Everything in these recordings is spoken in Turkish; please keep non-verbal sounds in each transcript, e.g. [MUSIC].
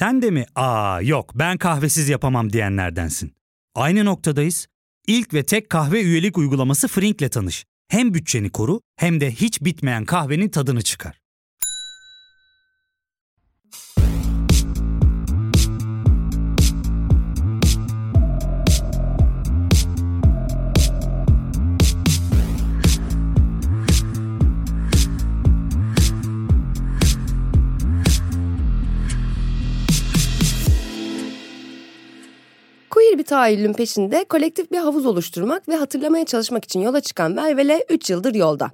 Sen de mi aa yok ben kahvesiz yapamam diyenlerdensin. Aynı noktadayız. İlk ve tek kahve üyelik uygulaması Frink'le tanış. Hem bütçeni koru hem de hiç bitmeyen kahvenin tadını çıkar. Bir tahayyülün peşinde kolektif bir havuz oluşturmak ve hatırlamaya çalışmak için yola çıkan Vervele 3 yıldır yolda.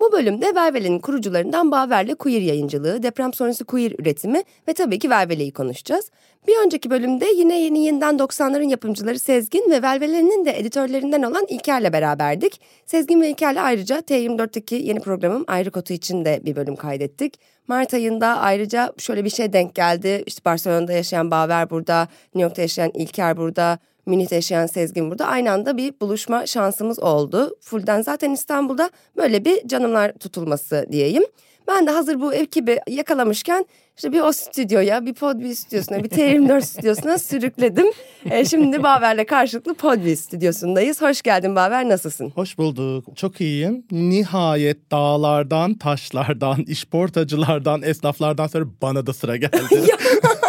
Bu bölümde Vervele'nin kurucularından Baver'le queer yayıncılığı, deprem sonrası queer üretimi ve tabii ki Vervele'yi konuşacağız. Bir önceki bölümde yine yeni yeniden 90'ların yapımcıları Sezgin ve Vervele'nin de editörlerinden olan İlker'le beraberdik. Sezgin ve İlker'le ayrıca T24'teki yeni programım Ayrı Kotu için de bir bölüm kaydettik. Mart ayında ayrıca şöyle bir şey denk geldi. İşte Barcelona'da yaşayan Baver burada, New York'ta yaşayan İlker burada, Münih'te yaşayan Sezgin burada. Aynı anda bir buluşma şansımız oldu. Full'den zaten İstanbul'da böyle bir canımlar tutulması diyeyim. Ben de hazır bu ekibi yakalamışken işte bir o stüdyoya, bir Podbi stüdyosuna, bir T24 stüdyosuna [LAUGHS] sürükledim. E, şimdi Baver'le karşılıklı Podbi stüdyosundayız. Hoş geldin Baver, nasılsın? Hoş bulduk. Çok iyiyim. Nihayet dağlardan, taşlardan, [LAUGHS] işportacılardan, esnaflardan sonra bana da sıra geldi. [LAUGHS]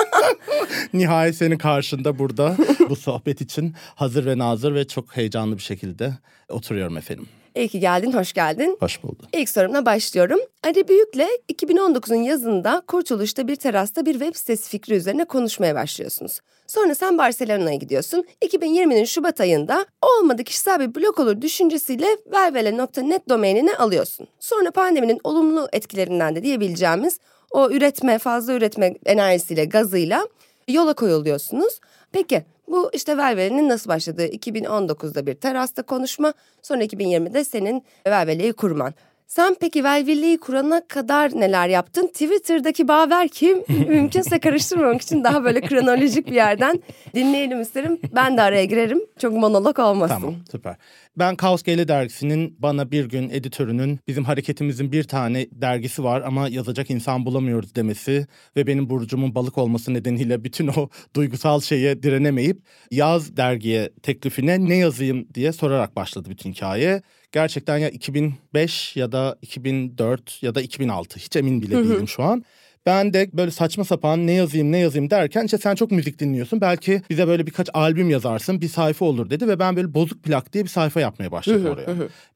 [LAUGHS] Nihayet senin karşında burada [LAUGHS] bu sohbet için hazır ve nazır ve çok heyecanlı bir şekilde oturuyorum efendim. İyi ki geldin, hoş geldin. Hoş bulduk. İlk sorumla başlıyorum. Ali Büyük'le 2019'un yazında Kurtuluş'ta bir terasta bir web sitesi fikri üzerine konuşmaya başlıyorsunuz. Sonra sen Barcelona'ya gidiyorsun. 2020'nin Şubat ayında olmadı kişisel bir blog olur düşüncesiyle vervele.net domainini alıyorsun. Sonra pandeminin olumlu etkilerinden de diyebileceğimiz o üretme, fazla üretme enerjisiyle, gazıyla yola koyuluyorsunuz. Peki bu işte Velvele'nin nasıl başladığı 2019'da bir terasta konuşma sonra 2020'de senin Velvele'yi kurman. Sen peki Velvele'yi kurana kadar neler yaptın? Twitter'daki Baver kim? [LAUGHS] Mümkünse karıştırmamak için daha böyle kronolojik bir yerden dinleyelim isterim. Ben de araya girerim. Çok monolog olmasın. Tamam süper. Ben Kaos GL dergisinin bana bir gün editörünün bizim hareketimizin bir tane dergisi var ama yazacak insan bulamıyoruz demesi ve benim burcumun balık olması nedeniyle bütün o duygusal şeye direnemeyip yaz dergiye teklifine ne yazayım diye sorarak başladı bütün hikaye. Gerçekten ya 2005 ya da 2004 ya da 2006 hiç emin bile değilim şu an. Ben de böyle saçma sapan ne yazayım ne yazayım derken işte sen çok müzik dinliyorsun. Belki bize böyle birkaç albüm yazarsın bir sayfa olur dedi ve ben böyle bozuk plak diye bir sayfa yapmaya başladım oraya.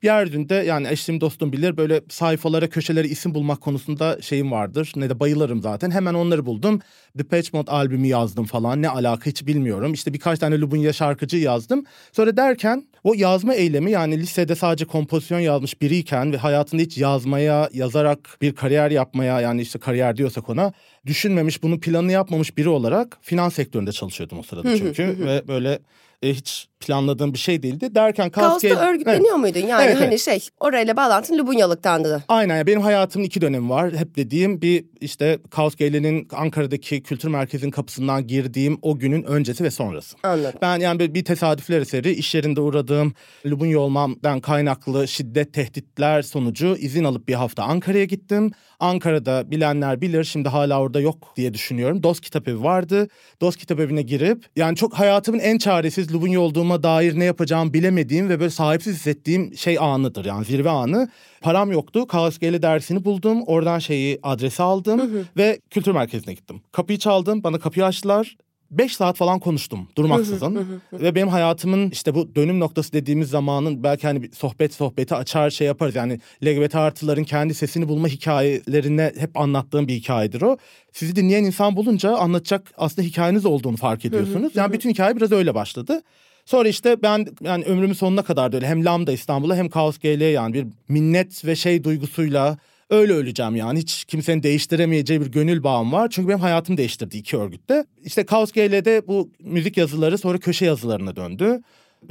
bir yerinde yani eşim dostum bilir böyle sayfalara köşelere isim bulmak konusunda şeyim vardır. Ne de bayılırım zaten. Hemen onları buldum. Depeche Mode albümü yazdım falan ne alaka hiç bilmiyorum. İşte birkaç tane Lubunya şarkıcı yazdım. Sonra derken o yazma eylemi yani lisede sadece kompozisyon yazmış biriyken ve hayatında hiç yazmaya, yazarak bir kariyer yapmaya yani işte kariyer diyorsak ona düşünmemiş, bunu planını yapmamış biri olarak finans sektöründe çalışıyordum o sırada çünkü ve böyle e, hiç planladığım bir şey değildi. Derken Kaos'ta Kaos örgütleniyor evet. muydun? Yani evet, hani evet. şey orayla bağlantın Lubunyalık'tandı. Aynen ya benim hayatımın iki dönemi var. Hep dediğim bir işte Kaos Geyle'nin Ankara'daki kültür merkezinin kapısından girdiğim o günün öncesi ve sonrası. Anladım. Ben yani bir tesadüfler eseri iş yerinde uğradığım Lubunya olmamdan kaynaklı şiddet tehditler sonucu izin alıp bir hafta Ankara'ya gittim. Ankara'da bilenler bilir şimdi hala orada yok diye düşünüyorum. Dost Kitapevi vardı. Dost Kitapevi'ne girip yani çok hayatımın en çaresiz Lubunya olduğuma dair ne yapacağımı bilemediğim ve böyle sahipsiz hissettiğim şey anıdır yani zirve anı. Param yoktu. Kaos Gele dersini buldum. Oradan şeyi adresi aldım hı hı. ve kültür merkezine gittim. Kapıyı çaldım. Bana kapıyı açtılar. 5 saat falan konuştum durmaksızın. Ve benim hayatımın işte bu dönüm noktası dediğimiz zamanın belki hani bir sohbet sohbeti açar şey yaparız. Yani LGBT artıların kendi sesini bulma hikayelerine hep anlattığım bir hikayedir o. Sizi dinleyen insan bulunca anlatacak aslında hikayeniz olduğunu fark ediyorsunuz. Yani bütün hikaye biraz öyle başladı. Sonra işte ben yani ömrümün sonuna kadar da öyle hem Lambda İstanbul'a hem Kaos GL'ye yani bir minnet ve şey duygusuyla öyle öleceğim yani. Hiç kimsenin değiştiremeyeceği bir gönül bağım var. Çünkü benim hayatım değiştirdi iki örgütte. İşte Kaos GL'de bu müzik yazıları sonra köşe yazılarına döndü.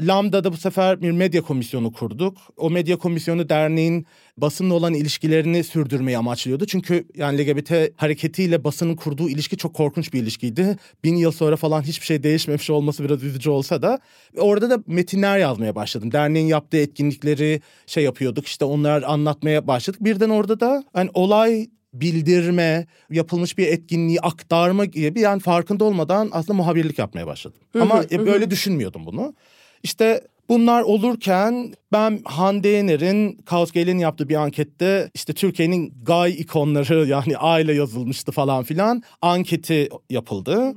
Lambda'da bu sefer bir medya komisyonu kurduk. O medya komisyonu derneğin basınla olan ilişkilerini sürdürmeyi amaçlıyordu. Çünkü yani LGBT hareketiyle basının kurduğu ilişki çok korkunç bir ilişkiydi. Bin yıl sonra falan hiçbir şey değişmemiş olması biraz üzücü olsa da orada da metinler yazmaya başladım. Derneğin yaptığı etkinlikleri şey yapıyorduk işte onlar anlatmaya başladık. Birden orada da hani olay bildirme, yapılmış bir etkinliği aktarma gibi yani farkında olmadan aslında muhabirlik yapmaya başladım. Ama e, böyle düşünmüyordum bunu. İşte Bunlar olurken ben Hande Yener'in Kaos Gelin yaptığı bir ankette işte Türkiye'nin gay ikonları yani aile yazılmıştı falan filan anketi yapıldı.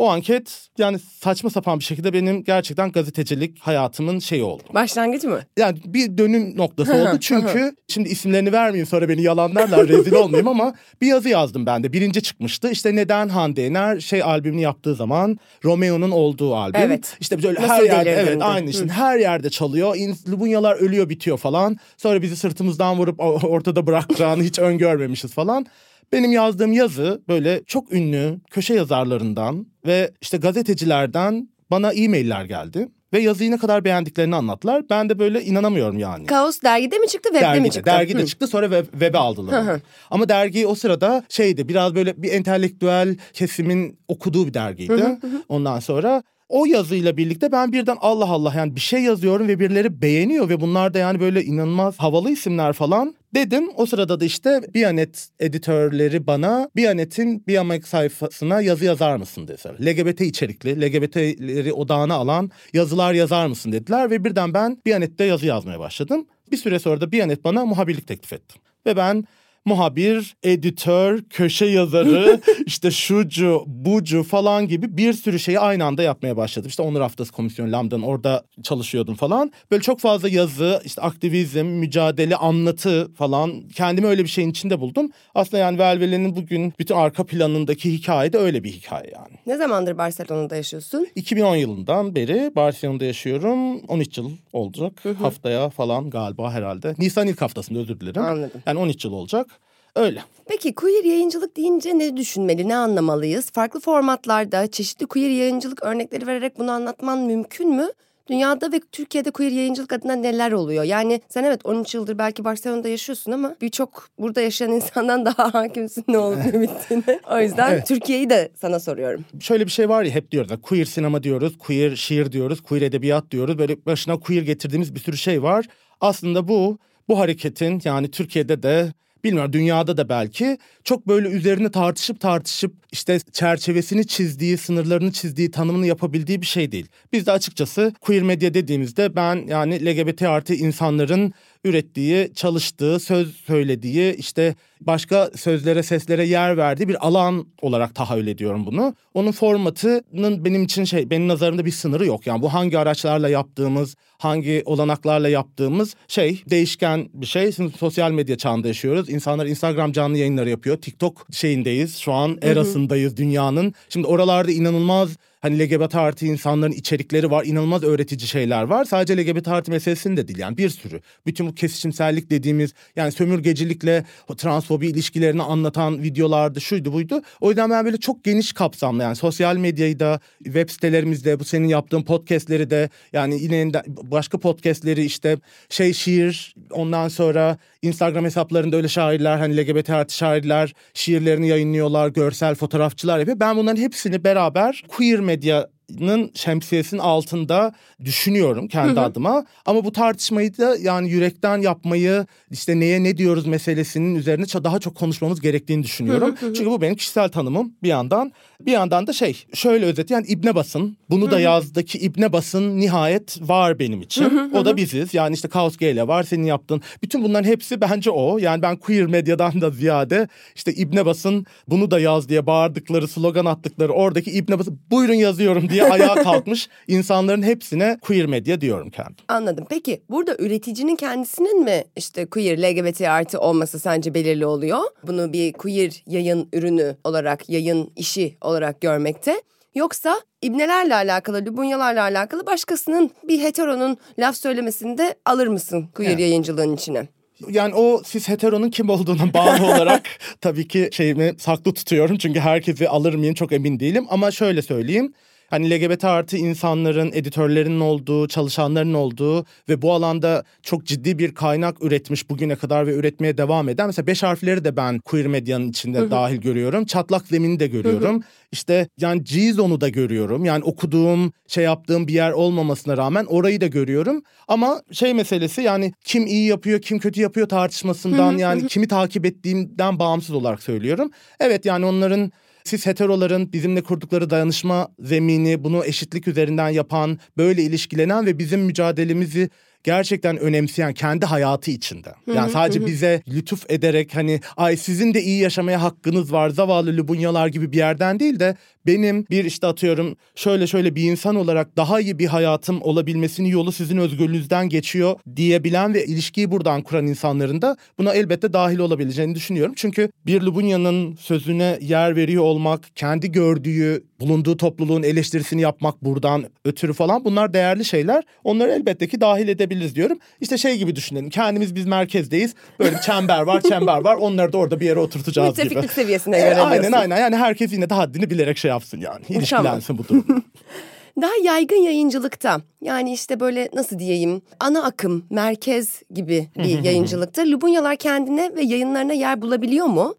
O anket yani saçma sapan bir şekilde benim gerçekten gazetecilik hayatımın şeyi oldu. Başlangıcı mı? Yani bir dönüm noktası oldu [LAUGHS] çünkü şimdi isimlerini vermeyeyim sonra beni yalanlarlar rezil olmayayım ama bir yazı yazdım ben de. Birinci çıkmıştı işte neden Hande Yener şey albümünü yaptığı zaman Romeo'nun olduğu albüm. Evet. İşte böyle Nasıl her yerde evet de. aynı işte her yerde çalıyor. Lubunyalar ölüyor bitiyor falan. Sonra bizi sırtımızdan vurup ortada bırakacağını hiç öngörmemişiz falan. Benim yazdığım yazı böyle çok ünlü köşe yazarlarından ve işte gazetecilerden bana e-mailler geldi. Ve yazıyı ne kadar beğendiklerini anlattılar. Ben de böyle inanamıyorum yani. Kaos dergide mi çıktı, webde mi Dergide, çıktı? dergide Hı. çıktı sonra web, web'e aldılar. Ama dergi o sırada şeydi biraz böyle bir entelektüel kesimin okuduğu bir dergiydi. Ondan sonra o yazıyla birlikte ben birden Allah Allah yani bir şey yazıyorum ve birileri beğeniyor ve bunlar da yani böyle inanılmaz havalı isimler falan dedim. O sırada da işte Biyanet editörleri bana Biyanet'in Biyamek sayfasına yazı yazar mısın dediler. LGBT içerikli, LGBT'leri odağına alan yazılar yazar mısın dediler ve birden ben Biyanet'te yazı yazmaya başladım. Bir süre sonra da Biyanet bana muhabirlik teklif etti. Ve ben muhabir, editör, köşe yazarı, [LAUGHS] işte şucu, bucu falan gibi bir sürü şeyi aynı anda yapmaya başladım. İşte Onur Haftası Komisyonu Lambda'nın orada çalışıyordum falan. Böyle çok fazla yazı, işte aktivizm, mücadele, anlatı falan kendimi öyle bir şeyin içinde buldum. Aslında yani Velvele'nin bugün bütün arka planındaki hikaye de öyle bir hikaye yani. Ne zamandır Barcelona'da yaşıyorsun? 2010 yılından beri Barcelona'da yaşıyorum. 13 yıl olacak. Haftaya falan galiba herhalde. Nisan ilk haftasında özür dilerim. Anladım. Yani 13 yıl olacak. Öyle. Peki queer yayıncılık deyince ne düşünmeli, ne anlamalıyız? Farklı formatlarda çeşitli queer yayıncılık örnekleri vererek bunu anlatman mümkün mü? Dünyada ve Türkiye'de queer yayıncılık adına neler oluyor? Yani sen evet 13 yıldır belki Barcelona'da yaşıyorsun ama birçok burada yaşayan insandan [LAUGHS] daha hakimsin ne olup ne bittiğine. O yüzden Evet. Türkiye'yi de sana soruyorum. Şöyle bir şey var ya hep diyoruz. Queer sinema diyoruz, queer şiir diyoruz, queer edebiyat diyoruz. Böyle başına queer getirdiğimiz bir sürü şey var. Aslında bu bu hareketin yani Türkiye'de de bilmiyorum dünyada da belki çok böyle üzerine tartışıp tartışıp işte çerçevesini çizdiği, sınırlarını çizdiği, tanımını yapabildiği bir şey değil. Biz de açıkçası queer medya dediğimizde ben yani LGBT artı insanların ürettiği, çalıştığı, söz söylediği, işte başka sözlere, seslere yer verdiği bir alan olarak tahayyül ediyorum bunu. Onun formatının benim için şey, benim nazarımda bir sınırı yok. Yani bu hangi araçlarla yaptığımız, hangi olanaklarla yaptığımız şey değişken bir şey. Şimdi sosyal medya çağında yaşıyoruz. İnsanlar Instagram canlı yayınları yapıyor. TikTok şeyindeyiz. Şu an erasındayız dünyanın. Şimdi oralarda inanılmaz hani LGBT artı insanların içerikleri var. inanılmaz öğretici şeyler var. Sadece LGBT artı meselesini de değil yani bir sürü. Bütün bu kesişimsellik dediğimiz yani sömürgecilikle transfobi ilişkilerini anlatan videolardı şuydu buydu. O yüzden ben böyle çok geniş kapsamlı yani sosyal medyayı da web sitelerimizde bu senin yaptığın podcastleri de yani yine başka podcastleri işte şey şiir ondan sonra Instagram hesaplarında öyle şairler hani LGBT artı şairler şiirlerini yayınlıyorlar görsel fotoğrafçılar yapıyor. Ben bunların hepsini beraber queer media. Medyanın şemsiyesinin altında düşünüyorum kendi adıma. Ama bu tartışmayı da yani yürekten yapmayı işte neye ne diyoruz meselesinin üzerine daha çok konuşmamız gerektiğini düşünüyorum. Çünkü bu benim kişisel tanımım bir yandan. Bir yandan da şey şöyle özet yani İbne Basın bunu da yazdaki İbne Basın nihayet var benim için. o da biziz yani işte Kaos G'yle var senin yaptığın. Bütün bunların hepsi bence o. Yani ben queer medyadan da ziyade işte İbne Basın bunu da yaz diye bağırdıkları slogan attıkları oradaki İbne Basın buyurun yazıyorum diye ayağa kalkmış insanların hepsine queer medya diyorum kendim. Anladım. Peki burada üreticinin kendisinin mi işte queer, LGBT artı olması sence belirli oluyor? Bunu bir queer yayın ürünü olarak, yayın işi olarak görmekte. Yoksa ibnelerle alakalı, lübunyalarla alakalı başkasının bir heteronun laf söylemesinde alır mısın queer Evet. yayıncılığın içine? Yani o siz heteronun kim olduğuna bağlı olarak [LAUGHS] tabii ki şeyimi saklı tutuyorum. Çünkü herkesi alır mıyım çok emin değilim. Ama şöyle söyleyeyim. Hani LGBT artı insanların, editörlerinin olduğu, çalışanların olduğu ve bu alanda çok ciddi bir kaynak üretmiş bugüne kadar ve üretmeye devam eden. Mesela beş harfleri de ben queer medyanın içinde hı hı. dahil görüyorum. Çatlak zemini de görüyorum. Hı hı. İşte yani G-Zone'u da görüyorum. Yani okuduğum, şey yaptığım bir yer olmamasına rağmen orayı da görüyorum. Ama şey meselesi yani kim iyi yapıyor, kim kötü yapıyor tartışmasından yani kimi takip ettiğimden bağımsız olarak söylüyorum. Evet yani onların siz heteroların bizimle kurdukları dayanışma zemini, bunu eşitlik üzerinden yapan, böyle ilişkilenen ve bizim mücadelemizi gerçekten önemseyen kendi hayatı içinde. Yani sadece bize lütuf ederek hani ay sizin de iyi yaşamaya hakkınız var zavallı Lubunyalar gibi bir yerden değil de benim bir işte atıyorum şöyle şöyle bir insan olarak daha iyi bir hayatım olabilmesinin yolu sizin özgürlüğünüzden geçiyor diyebilen ve ilişkiyi buradan kuran insanların da buna elbette dahil olabileceğini düşünüyorum. Çünkü bir Lubunya'nın sözüne yer veriyor olmak, kendi gördüğü, bulunduğu topluluğun eleştirisini yapmak buradan ötürü falan bunlar değerli şeyler. Onları elbette ki dahil edebiliriz diyorum. İşte şey gibi düşünelim. Kendimiz biz merkezdeyiz. Böyle bir çember var, çember var. Onları da orada bir yere oturtacağız gibi. Müttefiklik seviyesine göre. E, aynen aynen. Yani herkes yine de haddini bilerek şey yapsın yani. İlişkilensin bu durum. [LAUGHS] Daha yaygın yayıncılıkta yani işte böyle nasıl diyeyim ana akım merkez gibi bir yayıncılıkta Lubunyalar kendine ve yayınlarına yer bulabiliyor mu?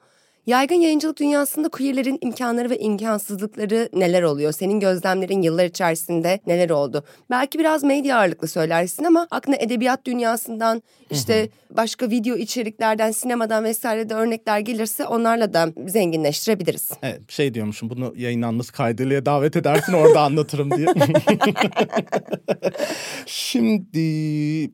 Yaygın yayıncılık dünyasında queerlerin imkanları ve imkansızlıkları neler oluyor? Senin gözlemlerin yıllar içerisinde neler oldu? Belki biraz medya ağırlıklı söylersin ama aklına edebiyat dünyasından işte başka video içeriklerden, sinemadan vesaire de örnekler gelirse onlarla da zenginleştirebiliriz. Evet şey diyormuşum bunu yayınlanması kaydıyla davet edersin orada anlatırım diye. [LAUGHS] Şimdi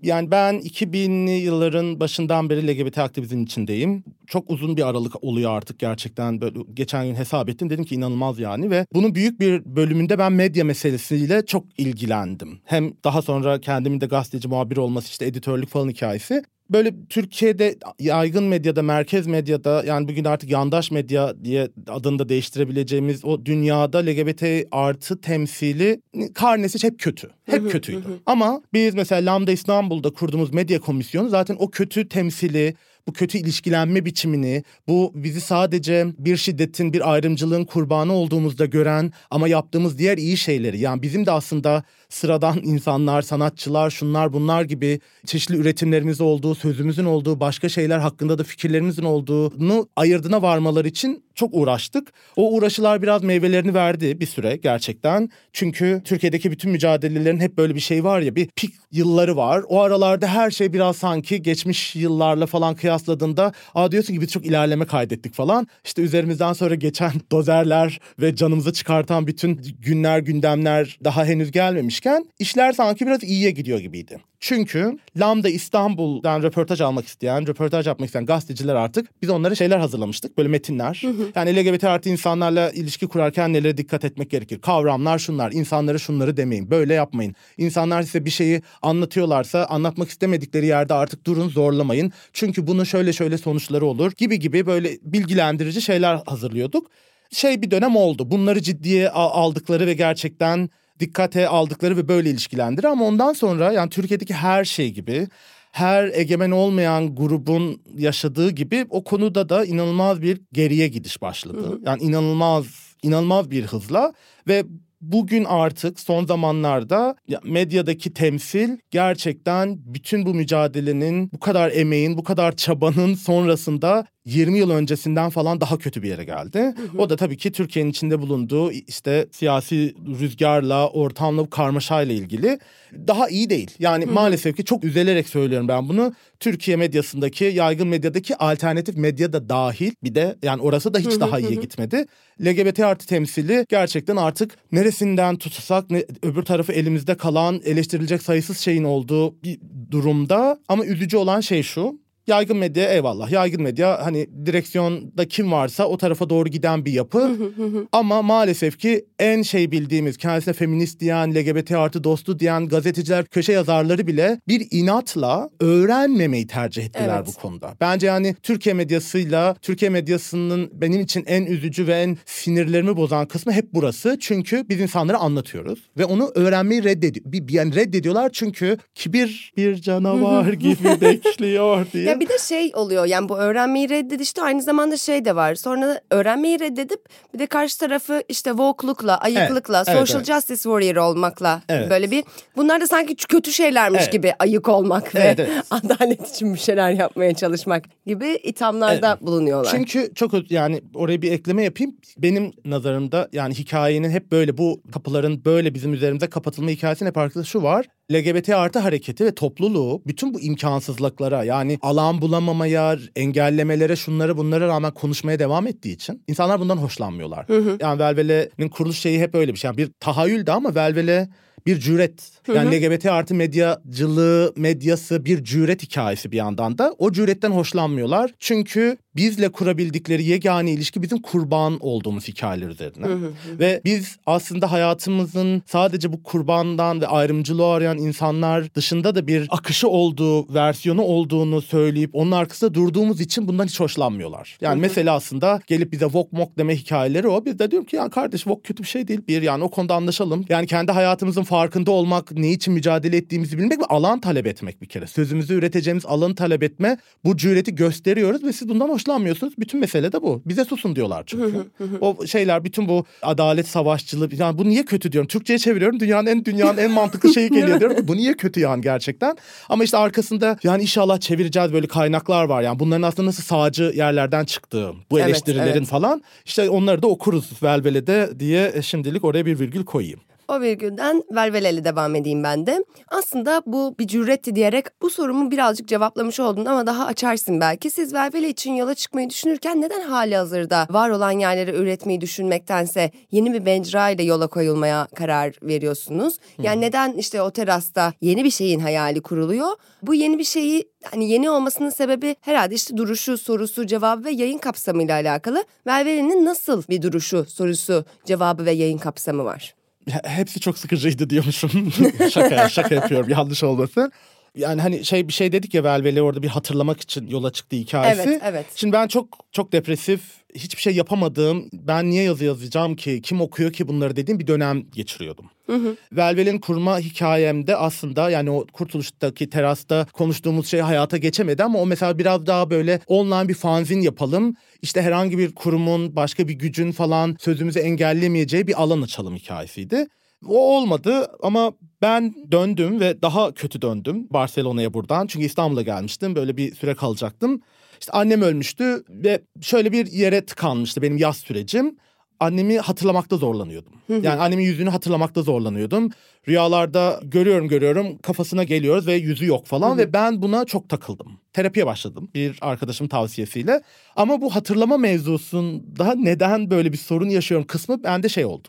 yani ben 2000'li yılların başından beri LGBT aktivizmin içindeyim. Çok uzun bir aralık oluyor artık gerçekten. Böyle geçen gün hesap ettim dedim ki inanılmaz yani ve bunun büyük bir bölümünde ben medya meselesiyle çok ilgilendim. Hem daha sonra kendimin de gazeteci muhabir olması işte editörlük falan hikayesi böyle Türkiye'de yaygın medyada, merkez medyada yani bugün artık yandaş medya diye adını da değiştirebileceğimiz o dünyada LGBT artı temsili karnesi hep kötü. Hep kötüydü. Ama biz mesela Lambda İstanbul'da kurduğumuz medya komisyonu zaten o kötü temsili, bu kötü ilişkilenme biçimini, bu bizi sadece bir şiddetin, bir ayrımcılığın kurbanı olduğumuzda gören ama yaptığımız diğer iyi şeyleri yani bizim de aslında sıradan insanlar, sanatçılar, şunlar bunlar gibi çeşitli üretimlerimiz olduğu, sözümüzün olduğu, başka şeyler hakkında da fikirlerimizin olduğunu ayırdına varmalar için çok uğraştık. O uğraşılar biraz meyvelerini verdi bir süre gerçekten. Çünkü Türkiye'deki bütün mücadelelerin hep böyle bir şey var ya bir pik yılları var. O aralarda her şey biraz sanki geçmiş yıllarla falan kıyasladığında aa diyorsun ki biz çok ilerleme kaydettik falan. İşte üzerimizden sonra geçen [LAUGHS] dozerler ve canımızı çıkartan bütün günler gündemler daha henüz gelmemişken işler sanki biraz iyiye gidiyor gibiydi. Çünkü Lambda İstanbul'dan röportaj almak isteyen, röportaj yapmak isteyen gazeteciler artık biz onlara şeyler hazırlamıştık. Böyle metinler. Hı hı. Yani LGBT artı insanlarla ilişki kurarken nelere dikkat etmek gerekir? Kavramlar şunlar. İnsanlara şunları demeyin. Böyle yapmayın. İnsanlar size bir şeyi anlatıyorlarsa anlatmak istemedikleri yerde artık durun zorlamayın. Çünkü bunun şöyle şöyle sonuçları olur gibi gibi böyle bilgilendirici şeyler hazırlıyorduk. Şey bir dönem oldu. Bunları ciddiye aldıkları ve gerçekten dikkate aldıkları ve böyle ilişkilendir. Ama ondan sonra yani Türkiye'deki her şey gibi her egemen olmayan grubun yaşadığı gibi o konuda da inanılmaz bir geriye gidiş başladı. Yani inanılmaz inanılmaz bir hızla ve bugün artık son zamanlarda medyadaki temsil gerçekten bütün bu mücadelenin, bu kadar emeğin, bu kadar çabanın sonrasında 20 yıl öncesinden falan daha kötü bir yere geldi. Hı hı. O da tabii ki Türkiye'nin içinde bulunduğu işte siyasi rüzgarla, ortamla, karmaşayla ilgili daha iyi değil. Yani hı hı. maalesef ki çok üzülerek söylüyorum ben bunu. Türkiye medyasındaki, yaygın medyadaki alternatif medya da dahil bir de yani orası da hiç hı hı, daha iyiye hı. gitmedi. LGBT artı temsili gerçekten artık neresinden tutsak ne, öbür tarafı elimizde kalan eleştirilecek sayısız şeyin olduğu bir durumda. Ama üzücü olan şey şu Yaygın medya eyvallah. Yaygın medya hani direksiyonda kim varsa o tarafa doğru giden bir yapı. Ama maalesef ki en şey bildiğimiz kendisine feminist diyen, LGBT artı dostu diyen gazeteciler, köşe yazarları bile bir inatla öğrenmemeyi tercih ettiler evet. bu konuda. Bence yani Türkiye medyasıyla, Türkiye medyasının benim için en üzücü ve en sinirlerimi bozan kısmı hep burası. Çünkü biz insanlara anlatıyoruz ve onu öğrenmeyi reddediyor. Bir, yani reddediyorlar çünkü kibir bir canavar [LAUGHS] gibi bekliyor diye Ya bir de şey oluyor yani bu öğrenmeyi reddedişte aynı zamanda şey de var. Sonra öğrenmeyi reddedip bir de karşı tarafı işte woke'lukla, ayıklıkla, evet, social evet. justice warrior olmakla Evet. böyle bir bunlar da sanki kötü şeylermiş Evet. gibi ayık olmak Evet, ve evet. adalet için bir şeyler yapmaya çalışmak gibi ithamlarda bulunuyorlar. Çünkü çok yani oraya bir ekleme yapayım. Benim nazarımda yani hikayenin hep böyle bu kapıların böyle bizim üzerimize kapatılma hikayesinin hep arkasında şu var. LGBT artı hareketi ve topluluğu bütün bu imkansızlıklara yani alan bulamamaya, engellemelere, şunlara bunlara rağmen konuşmaya devam ettiği için insanlar bundan hoşlanmıyorlar. Yani Velvele'nin kuruluş şeyi hep öyle bir şey. Yani bir tahayyül de ama Velvele bir cüret. Yani LGBT artı medyacılığı, medyası bir cüret hikayesi bir yandan da. O cüretten hoşlanmıyorlar. Çünkü bizle kurabildikleri yegane ilişki bizim kurban olduğumuz hikayeler üzerine. Ve biz aslında hayatımızın sadece bu kurbandan ve ayrımcılığı arayan insanlar dışında da bir akışı olduğu, versiyonu olduğunu söyleyip onun arkasında durduğumuz için bundan hiç hoşlanmıyorlar. Yani mesela aslında gelip bize vok mok deme hikayeleri o. Biz de diyorum ki ya kardeş vok kötü bir şey değil. Bir yani o konuda anlaşalım. Yani kendi hayatımızın farkında olmak, ne için mücadele ettiğimizi bilmek ve alan talep etmek bir kere. Sözümüzü üreteceğimiz alanı talep etme. Bu cüreti gösteriyoruz ve siz bundan hoşlanmıyorsunuz. Bütün mesele de bu. Bize susun diyorlar çünkü. o şeyler bütün bu adalet savaşçılığı yani bu niye kötü diyorum. Türkçe'ye çeviriyorum. Dünyanın en dünyanın en mantıklı şeyi geliyor [LAUGHS] diyorum. Bu niye kötü yani gerçekten? Ama işte arkasında yani inşallah çevireceğiz böyle kaynaklar var. Yani bunların aslında nasıl sağcı yerlerden çıktığı, bu Evet, eleştirilerin evet. falan. İşte onları da okuruz Velvele'de diye şimdilik oraya bir virgül koyayım. O virgülden velveleli devam edeyim ben de. Aslında bu bir cüretti diyerek bu sorumu birazcık cevaplamış oldun ama daha açarsın belki. Siz velvele için yola çıkmayı düşünürken neden hali hazırda var olan yerleri üretmeyi düşünmektense yeni bir mecra ile yola koyulmaya karar veriyorsunuz? Yani neden işte o terasta yeni bir şeyin hayali kuruluyor? Bu yeni bir şeyi hani yeni olmasının sebebi herhalde işte duruşu, sorusu, cevabı ve yayın kapsamıyla alakalı. Velvele'nin nasıl bir duruşu, sorusu, cevabı ve yayın kapsamı var? Hepsi çok sıkıcıydı diyormuşum. [LAUGHS] şaka şaka yapıyorum yanlış olmasın. Yani hani şey bir şey dedik ya Velvele orada bir hatırlamak için yola çıktı hikayesi. Evet, evet. Şimdi ben çok çok depresif, hiçbir şey yapamadığım, ben niye yazı yazacağım ki, kim okuyor ki bunları dediğim bir dönem geçiriyordum. Velvel'in kurma hikayemde aslında yani o kurtuluştaki terasta konuştuğumuz şey hayata geçemedi ama o mesela biraz daha böyle online bir fanzin yapalım. İşte herhangi bir kurumun, başka bir gücün falan sözümüzü engellemeyeceği bir alan açalım hikayesiydi. O olmadı ama ben döndüm ve daha kötü döndüm Barcelona'ya buradan. Çünkü İstanbul'a gelmiştim. Böyle bir süre kalacaktım. İşte annem ölmüştü ve şöyle bir yere tıkanmıştı benim yaz sürecim. Annemi hatırlamakta zorlanıyordum. Yani annemin yüzünü hatırlamakta zorlanıyordum. Rüyalarda görüyorum görüyorum kafasına geliyoruz ve yüzü yok falan ve ben buna çok takıldım. Terapiye başladım bir arkadaşım tavsiyesiyle. Ama bu hatırlama mevzusunda neden böyle bir sorun yaşıyorum kısmı bende şey oldu.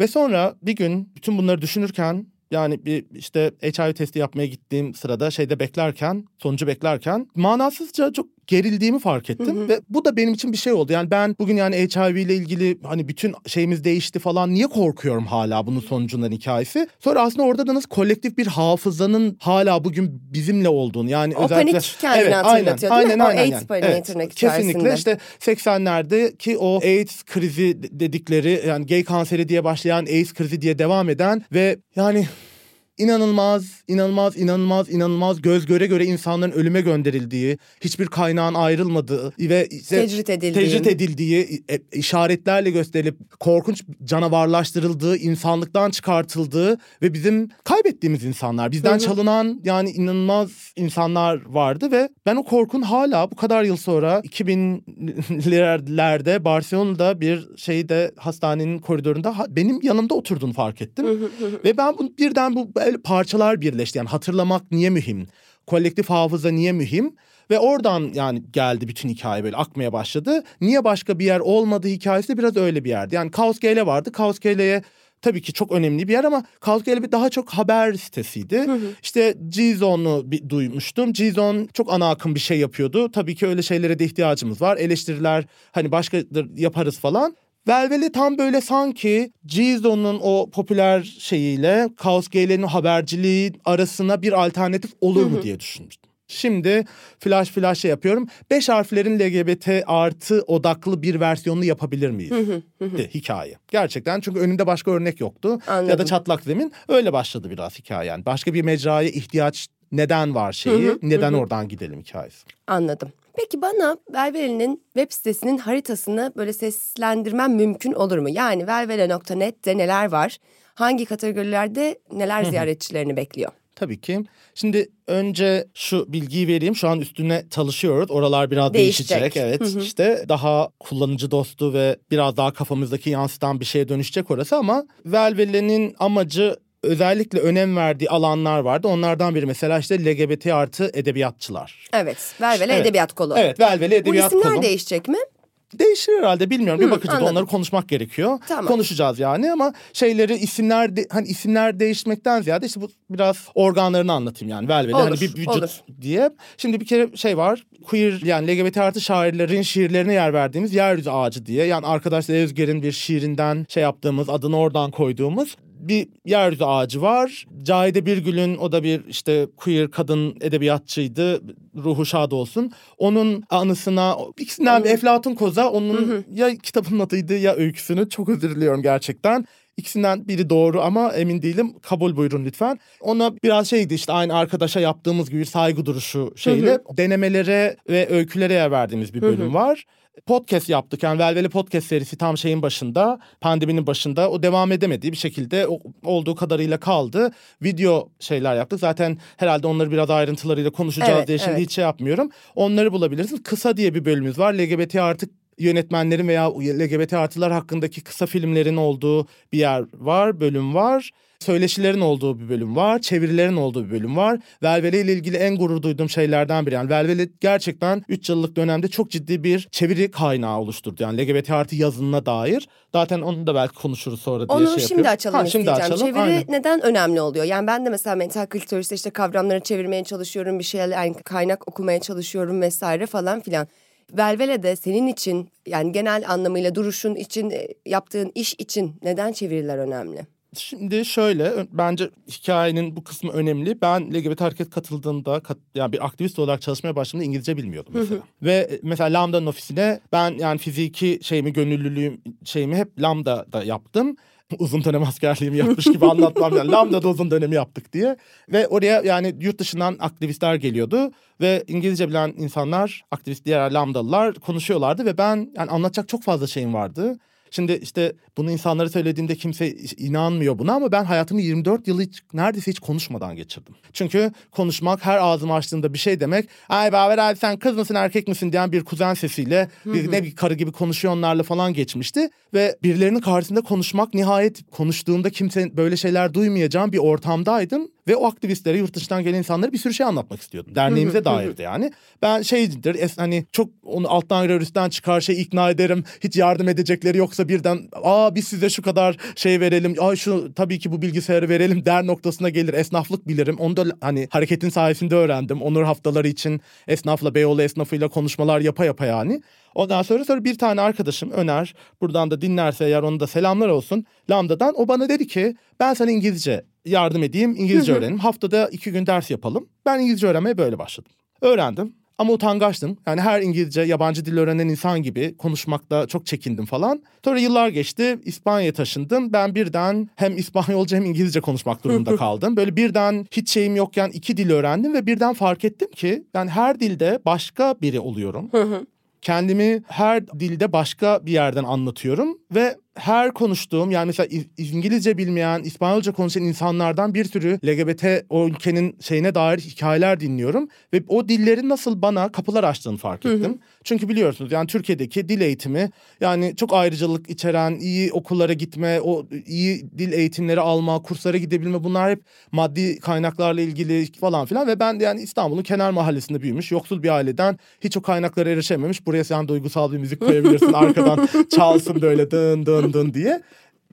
Ve sonra bir gün bütün bunları düşünürken yani bir işte HIV testi yapmaya gittiğim sırada şeyde beklerken, sonucu beklerken manasızca çok gerildiğimi fark ettim ve bu da benim için bir şey oldu. Yani ben bugün yani HIV ile ilgili hani bütün şeyimiz değişti falan niye korkuyorum hala bunun sonucundan hikayesi. Sonra aslında orada da nasıl kolektif bir hafızanın hala bugün bizimle olduğunu yani O panik kendini hatırlatıyor değil mi? O AIDS paniği tırnak Kesinlikle işte 80'lerdeki o AIDS krizi dedikleri yani gay kanseri diye başlayan AIDS krizi diye devam eden ve yani inanılmaz, inanılmaz, inanılmaz, inanılmaz göz göre göre insanların ölüme gönderildiği, hiçbir kaynağın ayrılmadığı ve işte Tecrit edildiği. tecrit edildiği, e, işaretlerle gösterilip korkunç canavarlaştırıldığı, insanlıktan çıkartıldığı ve bizim kaybettiğimiz insanlar, bizden çalınan yani inanılmaz insanlar vardı ve ben o korkun hala bu kadar yıl sonra 2000'lerde Barcelona'da bir şeyde hastanenin koridorunda benim yanımda oturduğunu fark ettim. ve ben bu, birden bu böyle parçalar birleşti. Yani hatırlamak niye mühim? Kolektif hafıza niye mühim? Ve oradan yani geldi bütün hikaye böyle akmaya başladı. Niye başka bir yer olmadı hikayesi de biraz öyle bir yerdi. Yani Kaos GL vardı. Kaos GL'ye tabii ki çok önemli bir yer ama Kaos GL bir daha çok haber sitesiydi. İşte G-Zone'u bir duymuştum. G-Zone çok ana akım bir şey yapıyordu. Tabii ki öyle şeylere de ihtiyacımız var. Eleştiriler hani başkadır yaparız falan. Velveli tam böyle sanki G-Zone'un o popüler şeyiyle Kaos GL'nin haberciliği arasına bir alternatif olur mu diye düşünmüştüm. Şimdi flash flash şey yapıyorum. Beş harflerin LGBT artı odaklı bir versiyonunu yapabilir miyiz? De, hikaye. Gerçekten çünkü önümde başka örnek yoktu. Ya da Anladım. çatlak zemin. Öyle başladı biraz hikaye yani. Başka bir mecraya ihtiyaç neden var şeyi, neden oradan gidelim hikayesi. Anladım. Peki bana Velvele'nin web sitesinin haritasını böyle seslendirmem mümkün olur mu? Yani velvele.net'te neler var? Hangi kategorilerde neler ziyaretçilerini bekliyor? Tabii ki. Şimdi önce şu bilgiyi vereyim. Şu an üstüne çalışıyoruz. Oralar biraz değişecek. Değişecek. Evet. Hı hı. işte daha kullanıcı dostu ve biraz daha kafamızdaki yansıtan bir şeye dönüşecek orası ama Velvele'nin amacı özellikle önem verdiği alanlar vardı. Onlardan biri mesela işte LGBT artı edebiyatçılar. Evet, Velvele Evet. Edebiyat Kolu. Evet, Velvele Bu Edebiyat isimler Kolu. değişecek mi? Değişir herhalde bilmiyorum. Bir anladım. onları konuşmak gerekiyor. Tamam. Konuşacağız yani ama şeyleri isimler de- hani isimler değişmekten ziyade işte bu biraz organlarını anlatayım yani. Velvele Olur, hani bir vücut olur. diye. Şimdi bir kere şey var. Queer yani LGBT artı şairlerin şiirlerine yer verdiğimiz Yeryüzü Ağacı diye. Yani arkadaşlar Özger'in bir şiirinden şey yaptığımız adını oradan koyduğumuz bir yeryüzü ağacı var. Cahide Birgül'ün o da bir işte queer kadın edebiyatçıydı. Ruhu şad olsun. Onun anısına ikisinden bir Eflatun Koza onun ya kitabının adıydı ya öyküsünü. Çok özür diliyorum gerçekten. İkisinden biri doğru ama emin değilim. Kabul buyurun lütfen. Ona biraz şeydi işte aynı arkadaşa yaptığımız gibi saygı duruşu şeyle denemelere ve öykülere yer verdiğimiz bir bölüm var. Podcast yaptık yani Velveli Podcast serisi tam şeyin başında pandeminin başında o devam edemediği bir şekilde olduğu kadarıyla kaldı. Video şeyler yaptık zaten herhalde onları biraz ayrıntılarıyla konuşacağız Evet, diye şimdi evet. hiç şey yapmıyorum. Onları bulabilirsiniz. Kısa diye bir bölümümüz var LGBT artık yönetmenlerin veya LGBT artılar hakkındaki kısa filmlerin olduğu bir yer var, bölüm var. Söyleşilerin olduğu bir bölüm var, çevirilerin olduğu bir bölüm var. Velvele ile ilgili en gurur duyduğum şeylerden biri. Yani Velvele gerçekten 3 yıllık dönemde çok ciddi bir çeviri kaynağı oluşturdu. Yani LGBT artı yazınına dair. Zaten onu da belki konuşuruz sonra diye Onu şey şimdi yapıyorum. açalım Ha, şimdi isteyeceğim. açalım. Çeviri Aynen. neden önemli oluyor? Yani ben de mesela mental klitoris'te işte kavramları çevirmeye çalışıyorum. Bir şeyler yani kaynak okumaya çalışıyorum vesaire falan filan. Velvele de senin için yani genel anlamıyla duruşun için e, yaptığın iş için neden çeviriler önemli? Şimdi şöyle bence hikayenin bu kısmı önemli. Ben LGBT hareket katıldığımda kat, yani bir aktivist olarak çalışmaya başladığımda İngilizce bilmiyordum mesela. Ve e, mesela Lambda'nın ofisine ben yani fiziki şeyimi gönüllülüğüm şeyimi hep Lambda'da yaptım. [LAUGHS] Uzun dönem askerliğimi yapmış gibi [LAUGHS] anlatmam yani Lambda'da uzun dönemi yaptık diye. Ve oraya yani yurt dışından aktivistler geliyordu. Ve İngilizce bilen insanlar, aktivist diğer Lambdalılar konuşuyorlardı. Ve ben yani anlatacak çok fazla şeyim vardı. Şimdi işte bunu insanlara söylediğimde kimse inanmıyor buna ama ben hayatımı 24 yılı hiç, neredeyse hiç konuşmadan geçirdim. Çünkü konuşmak her ağzımı açtığımda bir şey demek. Ay Baver abi sen kız mısın erkek misin diyen bir kuzen sesiyle bir, ne bir karı gibi konuşuyor onlarla falan geçmişti. Ve birilerinin karşısında konuşmak nihayet konuştuğumda kimse böyle şeyler duymayacağım bir ortamdaydım. Ve o aktivistlere yurt dışından gelen insanlara bir sürü şey anlatmak istiyordum. Derneğimize dairdi yani. Ben şeydir es, hani çok onu alttan girer üstten çıkar şey ikna ederim. Hiç yardım edecekleri yoksa birden aa biz size şu kadar şey verelim. Ay şu tabii ki bu bilgisayarı verelim der noktasına gelir. Esnaflık bilirim. Onu da hani hareketin sayesinde öğrendim. Onur haftaları için esnafla Beyoğlu esnafıyla konuşmalar yapa yapa yani. Ondan sonra sonra bir tane arkadaşım Öner buradan da dinlerse eğer onu da selamlar olsun. Lambda'dan o bana dedi ki ben sana İngilizce yardım edeyim İngilizce öğrenim. Haftada iki gün ders yapalım. Ben İngilizce öğrenmeye böyle başladım. Öğrendim ama utangaçtım. Yani her İngilizce yabancı dil öğrenen insan gibi konuşmakta çok çekindim falan. Sonra yıllar geçti İspanya'ya taşındım. Ben birden hem İspanyolca hem İngilizce konuşmak durumunda [LAUGHS] kaldım. Böyle birden hiç şeyim yokken iki dil öğrendim ve birden fark ettim ki ben her dilde başka biri oluyorum. Kendimi her dilde başka bir yerden anlatıyorum ve her konuştuğum yani mesela İngilizce bilmeyen, İspanyolca konuşan insanlardan bir sürü LGBT o ülkenin şeyine dair hikayeler dinliyorum ve o dillerin nasıl bana kapılar açtığını fark ettim. Çünkü biliyorsunuz yani Türkiye'deki dil eğitimi yani çok ayrıcalık içeren, iyi okullara gitme, o iyi dil eğitimleri alma, kurslara gidebilme bunlar hep maddi kaynaklarla ilgili falan filan ve ben de yani İstanbul'un kenar mahallesinde büyümüş, yoksul bir aileden hiç o kaynaklara erişememiş. Buraya sen duygusal bir müzik koyabilirsin [LAUGHS] arkadan çalsın böyle dın dın dın diye.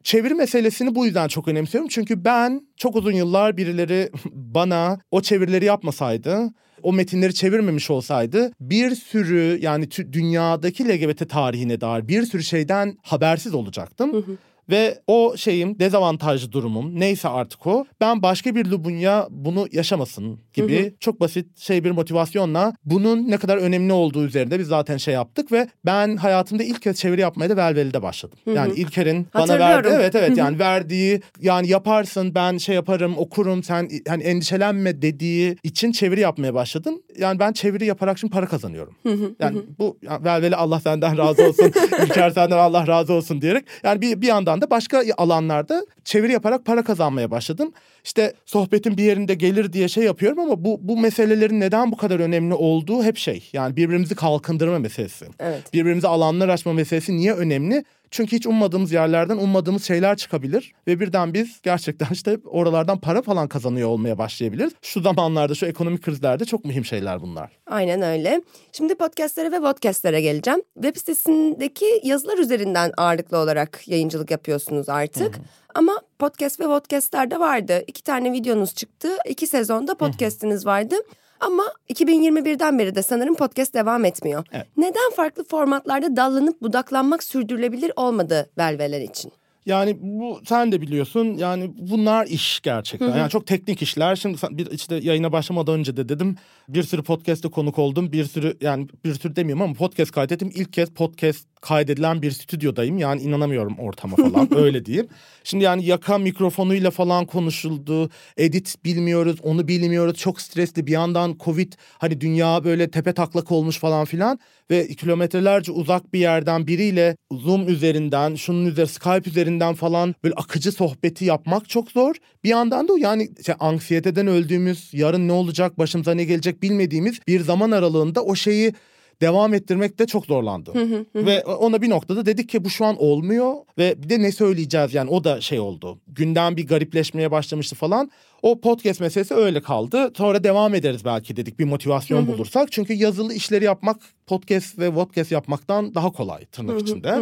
Çeviri meselesini bu yüzden çok önemsiyorum. Çünkü ben çok uzun yıllar birileri [LAUGHS] bana o çevirileri yapmasaydı, o metinleri çevirmemiş olsaydı bir sürü yani dünyadaki LGBT tarihine dair bir sürü şeyden habersiz olacaktım. Ve o şeyim dezavantajlı durumum neyse artık o. Ben başka bir Lubunya bunu yaşamasın gibi hı hı. çok basit şey bir motivasyonla bunun ne kadar önemli olduğu üzerinde biz zaten şey yaptık ve ben hayatımda ilk kez çeviri yapmaya da Velveli'de başladım. Hı hı. Yani İlker'in bana verdiği evet evet yani verdiği yani yaparsın ben şey yaparım okurum sen hani endişelenme dediği için çeviri yapmaya başladım. Yani ben çeviri yaparak şimdi para kazanıyorum. yani bu yani Velveli Allah senden razı olsun. [LAUGHS] İlker senden Allah razı olsun diyerek yani bir, bir yandan da başka alanlarda çeviri yaparak para kazanmaya başladım. İşte sohbetin bir yerinde gelir diye şey yapıyorum ama bu bu meselelerin neden bu kadar önemli olduğu hep şey. Yani birbirimizi kalkındırma meselesi. Evet. Birbirimize alanlar açma meselesi niye önemli? Çünkü hiç ummadığımız yerlerden ummadığımız şeyler çıkabilir ve birden biz gerçekten işte oralardan para falan kazanıyor olmaya başlayabiliriz. Şu zamanlarda şu ekonomik krizlerde çok mühim şeyler bunlar. Aynen öyle. Şimdi podcastlere ve podcastlere geleceğim. Web sitesindeki yazılar üzerinden ağırlıklı olarak yayıncılık yapıyorsunuz artık. Hı hı. Ama podcast ve podcastlerde vardı. İki tane videonuz çıktı. İki sezonda podcastiniz vardı. Ama 2021'den beri de sanırım podcast devam etmiyor. Evet. Neden farklı formatlarda dallanıp budaklanmak sürdürülebilir olmadı velveler için? Yani bu sen de biliyorsun yani bunlar iş gerçekten. Hı hı. Yani çok teknik işler. Şimdi bir işte yayına başlamadan önce de dedim bir sürü podcast'te konuk oldum. Bir sürü yani bir sürü demiyorum ama podcast kaydettim. İlk kez podcast kaydedilen bir stüdyodayım. Yani inanamıyorum ortama falan [LAUGHS] öyle diyeyim. Şimdi yani yaka mikrofonuyla falan konuşuldu. Edit bilmiyoruz, onu bilmiyoruz. Çok stresli bir yandan Covid hani dünya böyle tepe taklak olmuş falan filan ve kilometrelerce uzak bir yerden biriyle Zoom üzerinden, şunun üzeri Skype üzerinden falan böyle akıcı sohbeti yapmak çok zor. Bir yandan da yani işte anksiyeteden öldüğümüz, yarın ne olacak, başımıza ne gelecek bilmediğimiz bir zaman aralığında o şeyi devam ettirmekte çok zorlandı. ve ona bir noktada dedik ki bu şu an olmuyor ve bir de ne söyleyeceğiz yani o da şey oldu. Günden bir garipleşmeye başlamıştı falan. O podcast meselesi öyle kaldı. Sonra devam ederiz belki dedik bir motivasyon bulursak. Çünkü yazılı işleri yapmak podcast ve podcast yapmaktan daha kolay tırnak içinde.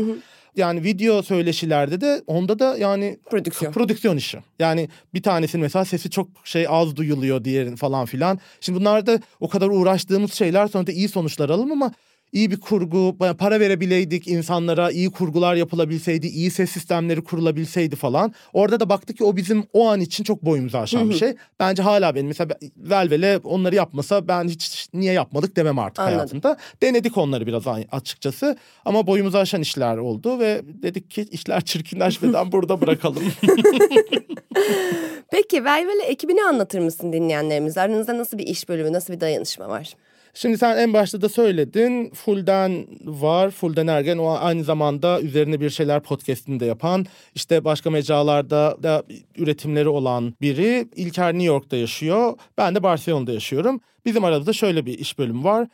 Yani video söyleşilerde de onda da yani prodüksiyon. prodüksiyon işi. Yani bir tanesinin mesela sesi çok şey az duyuluyor diğerin falan filan. Şimdi bunlar da o kadar uğraştığımız şeyler sonra da iyi sonuçlar alalım ama iyi bir kurgu, para verebileydik insanlara, iyi kurgular yapılabilseydi, iyi ses sistemleri kurulabilseydi falan. Orada da baktık ki o bizim o an için çok boyumuzu aşan bir şey. Bence hala benim mesela Velvele onları yapmasa ben hiç niye yapmadık demem artık Anladım. hayatımda. Denedik onları biraz açıkçası ama boyumuzu aşan işler oldu ve dedik ki işler çirkinleşmeden [LAUGHS] burada bırakalım. Peki Velvele ekibini anlatır mısın dinleyenlerimize? Aranızda nasıl bir iş bölümü, nasıl bir dayanışma var? Şimdi sen en başta da söyledin. Fulden var. Fulden Ergen o aynı zamanda üzerine bir şeyler podcast'ini de yapan, işte başka mecralarda da üretimleri olan biri. İlker New York'ta yaşıyor. Ben de Barcelona'da yaşıyorum. Bizim aramızda şöyle bir iş bölümü var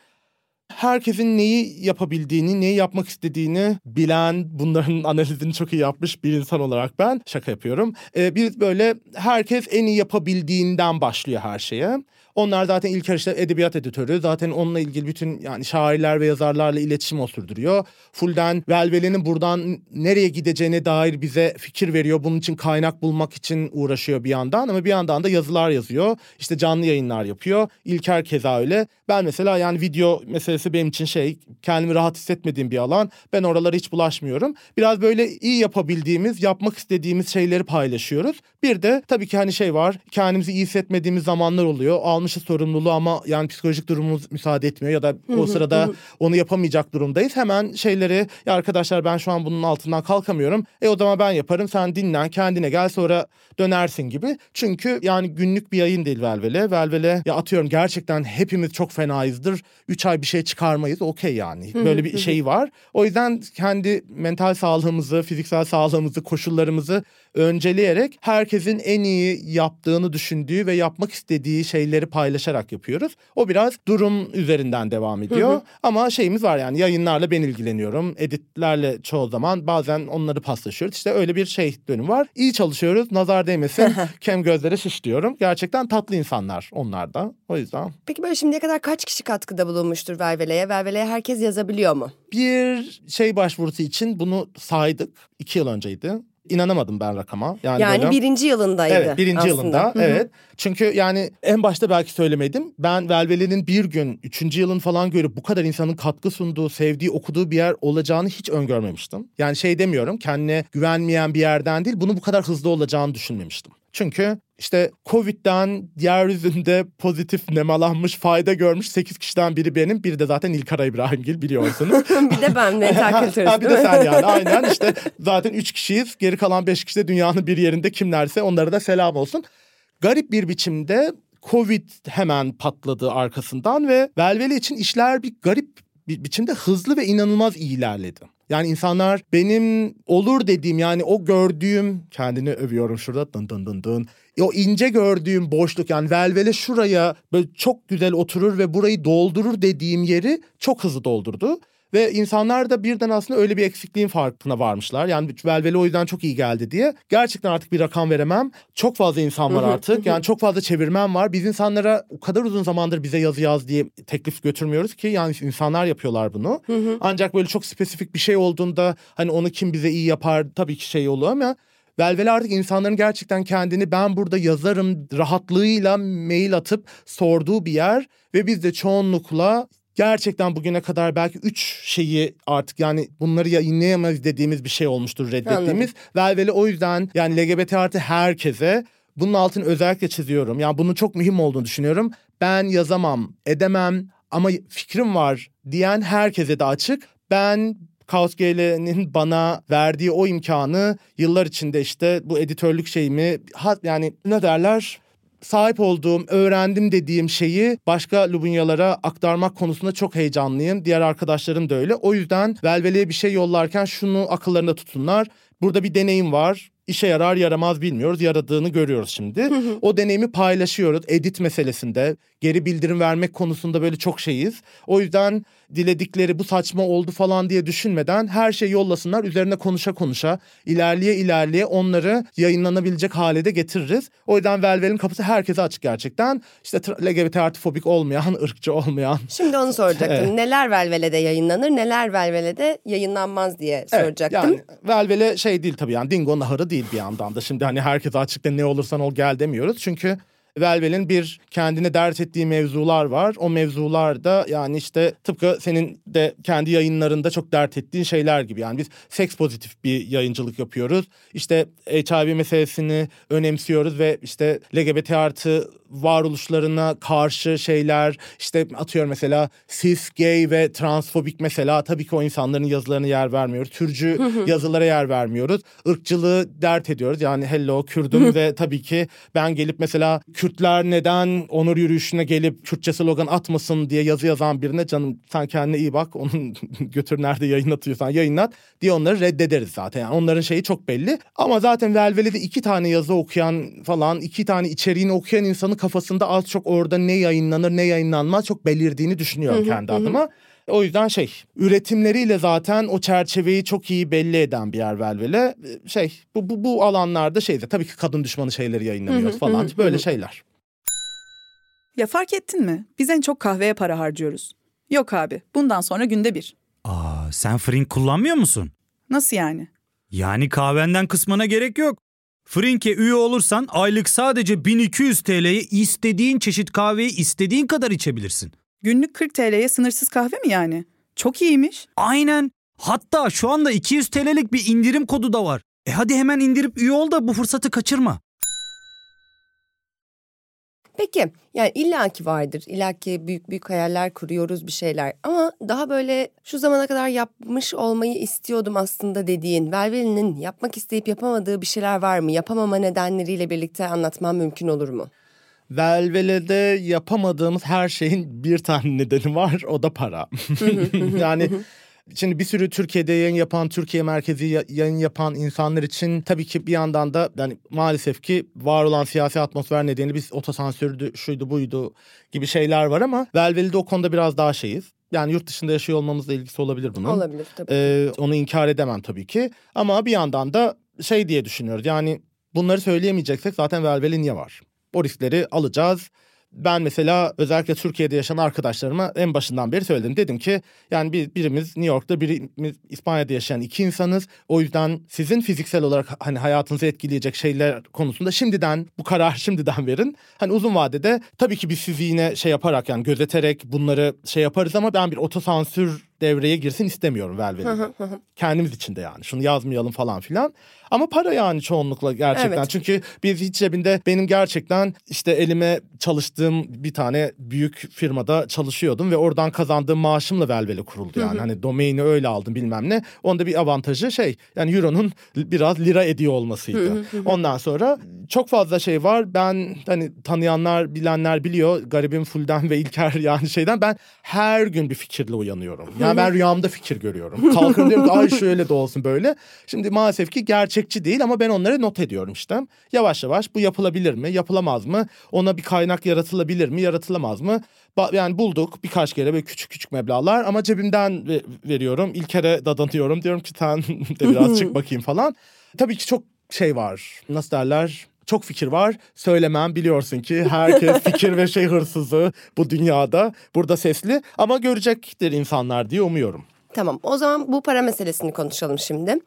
herkesin neyi yapabildiğini, neyi yapmak istediğini bilen, bunların [LAUGHS] analizini çok iyi yapmış bir insan olarak ben şaka yapıyorum. Ee, biz böyle herkes en iyi yapabildiğinden başlıyor her şeye. Onlar zaten ilk işte edebiyat editörü. Zaten onunla ilgili bütün yani şairler ve yazarlarla iletişim o sürdürüyor. Fulden Velveli'nin buradan nereye gideceğine dair bize fikir veriyor. Bunun için kaynak bulmak için uğraşıyor bir yandan ama bir yandan da yazılar yazıyor. İşte canlı yayınlar yapıyor. İlker keza öyle. Ben mesela yani video meselesi benim için şey kendimi rahat hissetmediğim bir alan. Ben oralara hiç bulaşmıyorum. Biraz böyle iyi yapabildiğimiz, yapmak istediğimiz şeyleri paylaşıyoruz. Bir de tabii ki hani şey var. Kendimizi iyi hissetmediğimiz zamanlar oluyor. Almışız sorumluluğu ama yani psikolojik durumumuz müsaade etmiyor ya da o sırada onu yapamayacak durumdayız. Hemen şeyleri ya arkadaşlar ben şu an bunun altından kalkamıyorum. E o zaman ben yaparım. Sen dinlen, kendine gel sonra dönersin gibi. Çünkü yani günlük bir yayın değil Velvele. Velvele ya atıyorum gerçekten hepimiz çok fenayızdır. Üç ay bir şey çıkarmayız. Okey yani. Böyle bir şey var. O yüzden kendi mental sağlığımızı, fiziksel sağlığımızı, koşullarımızı önceleyerek herkesin en iyi yaptığını düşündüğü ve yapmak istediği şeyleri paylaşarak yapıyoruz. O biraz durum üzerinden devam ediyor. Hı hı. Ama şeyimiz var yani yayınlarla ben ilgileniyorum. Editlerle çoğu zaman bazen onları paslaşıyoruz. İşte öyle bir şey dönüm var. İyi çalışıyoruz. Nazar değmesin. kem gözlere şiş diyorum. Gerçekten tatlı insanlar onlar da. O yüzden. Peki böyle şimdiye kadar kaç kişi katkıda bulunmuştur Vervele'ye? Vervele'ye herkes yazabiliyor mu? Bir şey başvurusu için bunu saydık. iki yıl önceydi inanamadım ben rakama. Yani, yani böyle... birinci yılındaydı Evet birinci aslında. yılında Hı-hı. evet. Çünkü yani en başta belki söylemedim. Ben Velvele'nin bir gün üçüncü yılın falan görüp bu kadar insanın katkı sunduğu, sevdiği, okuduğu bir yer olacağını hiç öngörmemiştim. Yani şey demiyorum kendine güvenmeyen bir yerden değil bunu bu kadar hızlı olacağını düşünmemiştim. Çünkü işte Covid'den yeryüzünde pozitif nemalanmış, fayda görmüş 8 kişiden biri benim. Biri de zaten İlkara İbrahimgil biliyorsunuz. [LAUGHS] bir de ben mental kültürist. bir de sen yani aynen işte zaten 3 kişiyiz. Geri kalan 5 kişi de dünyanın bir yerinde kimlerse onlara da selam olsun. Garip bir biçimde Covid hemen patladı arkasından ve Velveli için işler bir garip bir biçimde hızlı ve inanılmaz ilerledi. Yani insanlar benim olur dediğim yani o gördüğüm kendini övüyorum şurada dın dın dın dın. O ince gördüğüm boşluk yani velvele şuraya böyle çok güzel oturur ve burayı doldurur dediğim yeri çok hızlı doldurdu. Ve insanlar da birden aslında öyle bir eksikliğin farkına varmışlar. Yani velveli o yüzden çok iyi geldi diye. Gerçekten artık bir rakam veremem. Çok fazla insan var artık. yani çok fazla çevirmen var. Biz insanlara o kadar uzun zamandır bize yazı yaz diye teklif götürmüyoruz ki. Yani insanlar yapıyorlar bunu. Ancak böyle çok spesifik bir şey olduğunda hani onu kim bize iyi yapar tabii ki şey oluyor ama Velvel artık insanların gerçekten kendini ben burada yazarım rahatlığıyla mail atıp sorduğu bir yer ve biz de çoğunlukla gerçekten bugüne kadar belki üç şeyi artık yani bunları yayınlayamayız dediğimiz bir şey olmuştur reddettiğimiz. Velveli o yüzden yani LGBT artı herkese bunun altını özellikle çiziyorum. Yani bunun çok mühim olduğunu düşünüyorum. Ben yazamam, edemem ama fikrim var diyen herkese de açık. Ben Kaos GL'nin bana verdiği o imkanı yıllar içinde işte bu editörlük şeyimi yani ne derler sahip olduğum, öğrendim dediğim şeyi başka Lubunyalara aktarmak konusunda çok heyecanlıyım. Diğer arkadaşlarım da öyle. O yüzden Velvele'ye bir şey yollarken şunu akıllarında tutunlar. Burada bir deneyim var işe yarar yaramaz bilmiyoruz. Yaradığını görüyoruz şimdi. o deneyimi paylaşıyoruz. Edit meselesinde, geri bildirim vermek konusunda böyle çok şeyiz. O yüzden diledikleri bu saçma oldu falan diye düşünmeden her şeyi yollasınlar. Üzerine konuşa konuşa ilerleye ilerleye onları yayınlanabilecek hale de getiririz. O yüzden Velvel'in kapısı herkese açık gerçekten. İşte LGBT artı fobik olmayan, [LAUGHS] ırkçı olmayan. Şimdi onu soracaktım. Evet. Neler Velvel'e yayınlanır, neler Velvel'e yayınlanmaz diye soracaktım. Evet, yani Velvel'e şey değil tabii yani Dingo Naharı değil bir yandan da. Şimdi hani herkese açıkta ne olursan ol gel demiyoruz. Çünkü Velvel'in bir kendine dert ettiği mevzular var. O mevzular da yani işte tıpkı senin de kendi yayınlarında çok dert ettiğin şeyler gibi. Yani biz seks pozitif bir yayıncılık yapıyoruz. İşte HIV meselesini önemsiyoruz ve işte LGBT artı varoluşlarına karşı şeyler işte atıyorum mesela cis, gay ve transfobik mesela tabii ki o insanların yazılarına yer vermiyoruz. Türcü yazılara yer vermiyoruz. Irkçılığı dert ediyoruz. Yani hello Kürdüm ve tabii ki ben gelip mesela Kürtler neden onur yürüyüşüne gelip Kürtçe slogan atmasın diye yazı yazan birine canım sen kendine iyi bak onun [LAUGHS] götür nerede yayınlatıyorsan yayınlat diye onları reddederiz zaten. Yani onların şeyi çok belli. Ama zaten Velveli'de iki tane yazı okuyan falan iki tane içeriğini okuyan insanı kafasında az çok orada ne yayınlanır ne yayınlanmaz çok belirdiğini düşünüyorum kendi adıma. O yüzden şey üretimleriyle zaten o çerçeveyi çok iyi belli eden bir yer Velvele. Şey bu, bu, bu alanlarda şeyde tabii ki kadın düşmanı şeyleri yayınlamıyoruz falan böyle şeyler. Ya fark ettin mi? Biz en çok kahveye para harcıyoruz. Yok abi bundan sonra günde bir. Aa sen Frink kullanmıyor musun? Nasıl yani? Yani kahvenden kısmına gerek yok. Frink'e üye olursan aylık sadece 1200 TL'ye istediğin çeşit kahveyi istediğin kadar içebilirsin. Günlük 40 TL'ye sınırsız kahve mi yani? Çok iyiymiş. Aynen. Hatta şu anda 200 TL'lik bir indirim kodu da var. E hadi hemen indirip üye ol da bu fırsatı kaçırma. Peki yani illaki vardır. illaki büyük büyük hayaller kuruyoruz bir şeyler. Ama daha böyle şu zamana kadar yapmış olmayı istiyordum aslında dediğin Velveli'nin yapmak isteyip yapamadığı bir şeyler var mı? Yapamama nedenleriyle birlikte anlatmam mümkün olur mu? Velvele'de yapamadığımız her şeyin bir tane nedeni var o da para. yani Şimdi bir sürü Türkiye'de yayın yapan, Türkiye merkezi yayın yapan insanlar için tabii ki bir yandan da yani maalesef ki var olan siyasi atmosfer nedeniyle biz otosansürdü, şuydu buydu gibi şeyler var ama Velveli'de o konuda biraz daha şeyiz. Yani yurt dışında yaşıyor olmamızla ilgisi olabilir bunun. Olabilir tabii. Ee, onu inkar edemem tabii ki. Ama bir yandan da şey diye düşünüyoruz. Yani bunları söyleyemeyeceksek zaten Velveli niye var? O riskleri alacağız Ben mesela özellikle Türkiye'de yaşayan arkadaşlarıma en başından beri söyledim. Dedim ki yani bir, birimiz New York'ta birimiz İspanya'da yaşayan iki insanız. O yüzden sizin fiziksel olarak hani hayatınızı etkileyecek şeyler konusunda şimdiden bu karar [LAUGHS] şimdiden verin. Hani uzun vadede tabii ki biz sizi yine şey yaparak yani gözeterek bunları şey yaparız ama ben bir otosansür devreye girsin istemiyorum Velvet'in. Kendimiz için de yani şunu yazmayalım falan filan. Ama para yani çoğunlukla gerçekten. Evet. Çünkü biz hiç cebinde benim gerçekten işte elime çalıştığım bir tane büyük firmada çalışıyordum ve oradan kazandığım maaşımla Velvele kuruldu yani. Hani domaini öyle aldım bilmem ne. Onda bir avantajı şey yani euronun biraz lira ediyor olmasıydı. Ondan sonra çok fazla şey var. Ben hani tanıyanlar bilenler biliyor. Garibim Fulden ve İlker yani şeyden ben her gün bir fikirle uyanıyorum. Yani ben rüyamda fikir görüyorum. [LAUGHS] Kalkıyorum diyorum ki ay şöyle de olsun böyle. Şimdi maalesef ki gerçekçi değil ama ben onları not ediyorum işte. Yavaş yavaş bu yapılabilir mi? Yapılamaz mı? Ona bir kaynak yaratılabilir mi? Yaratılamaz mı? Ba- Yani bulduk birkaç kere böyle küçük küçük meblağlar ama cebimden ve- veriyorum. İlker'e dadanıyorum. Diyorum ki sen de biraz [LAUGHS] çık bakayım falan. Tabii ki çok şey var. Nasıl derler? Çok fikir var. Söylemem biliyorsun ki herkes [LAUGHS] fikir ve şey hırsızı bu dünyada. Burada sesli ama görecektir insanlar diye umuyorum. Tamam o zaman bu para meselesini konuşalım şimdi.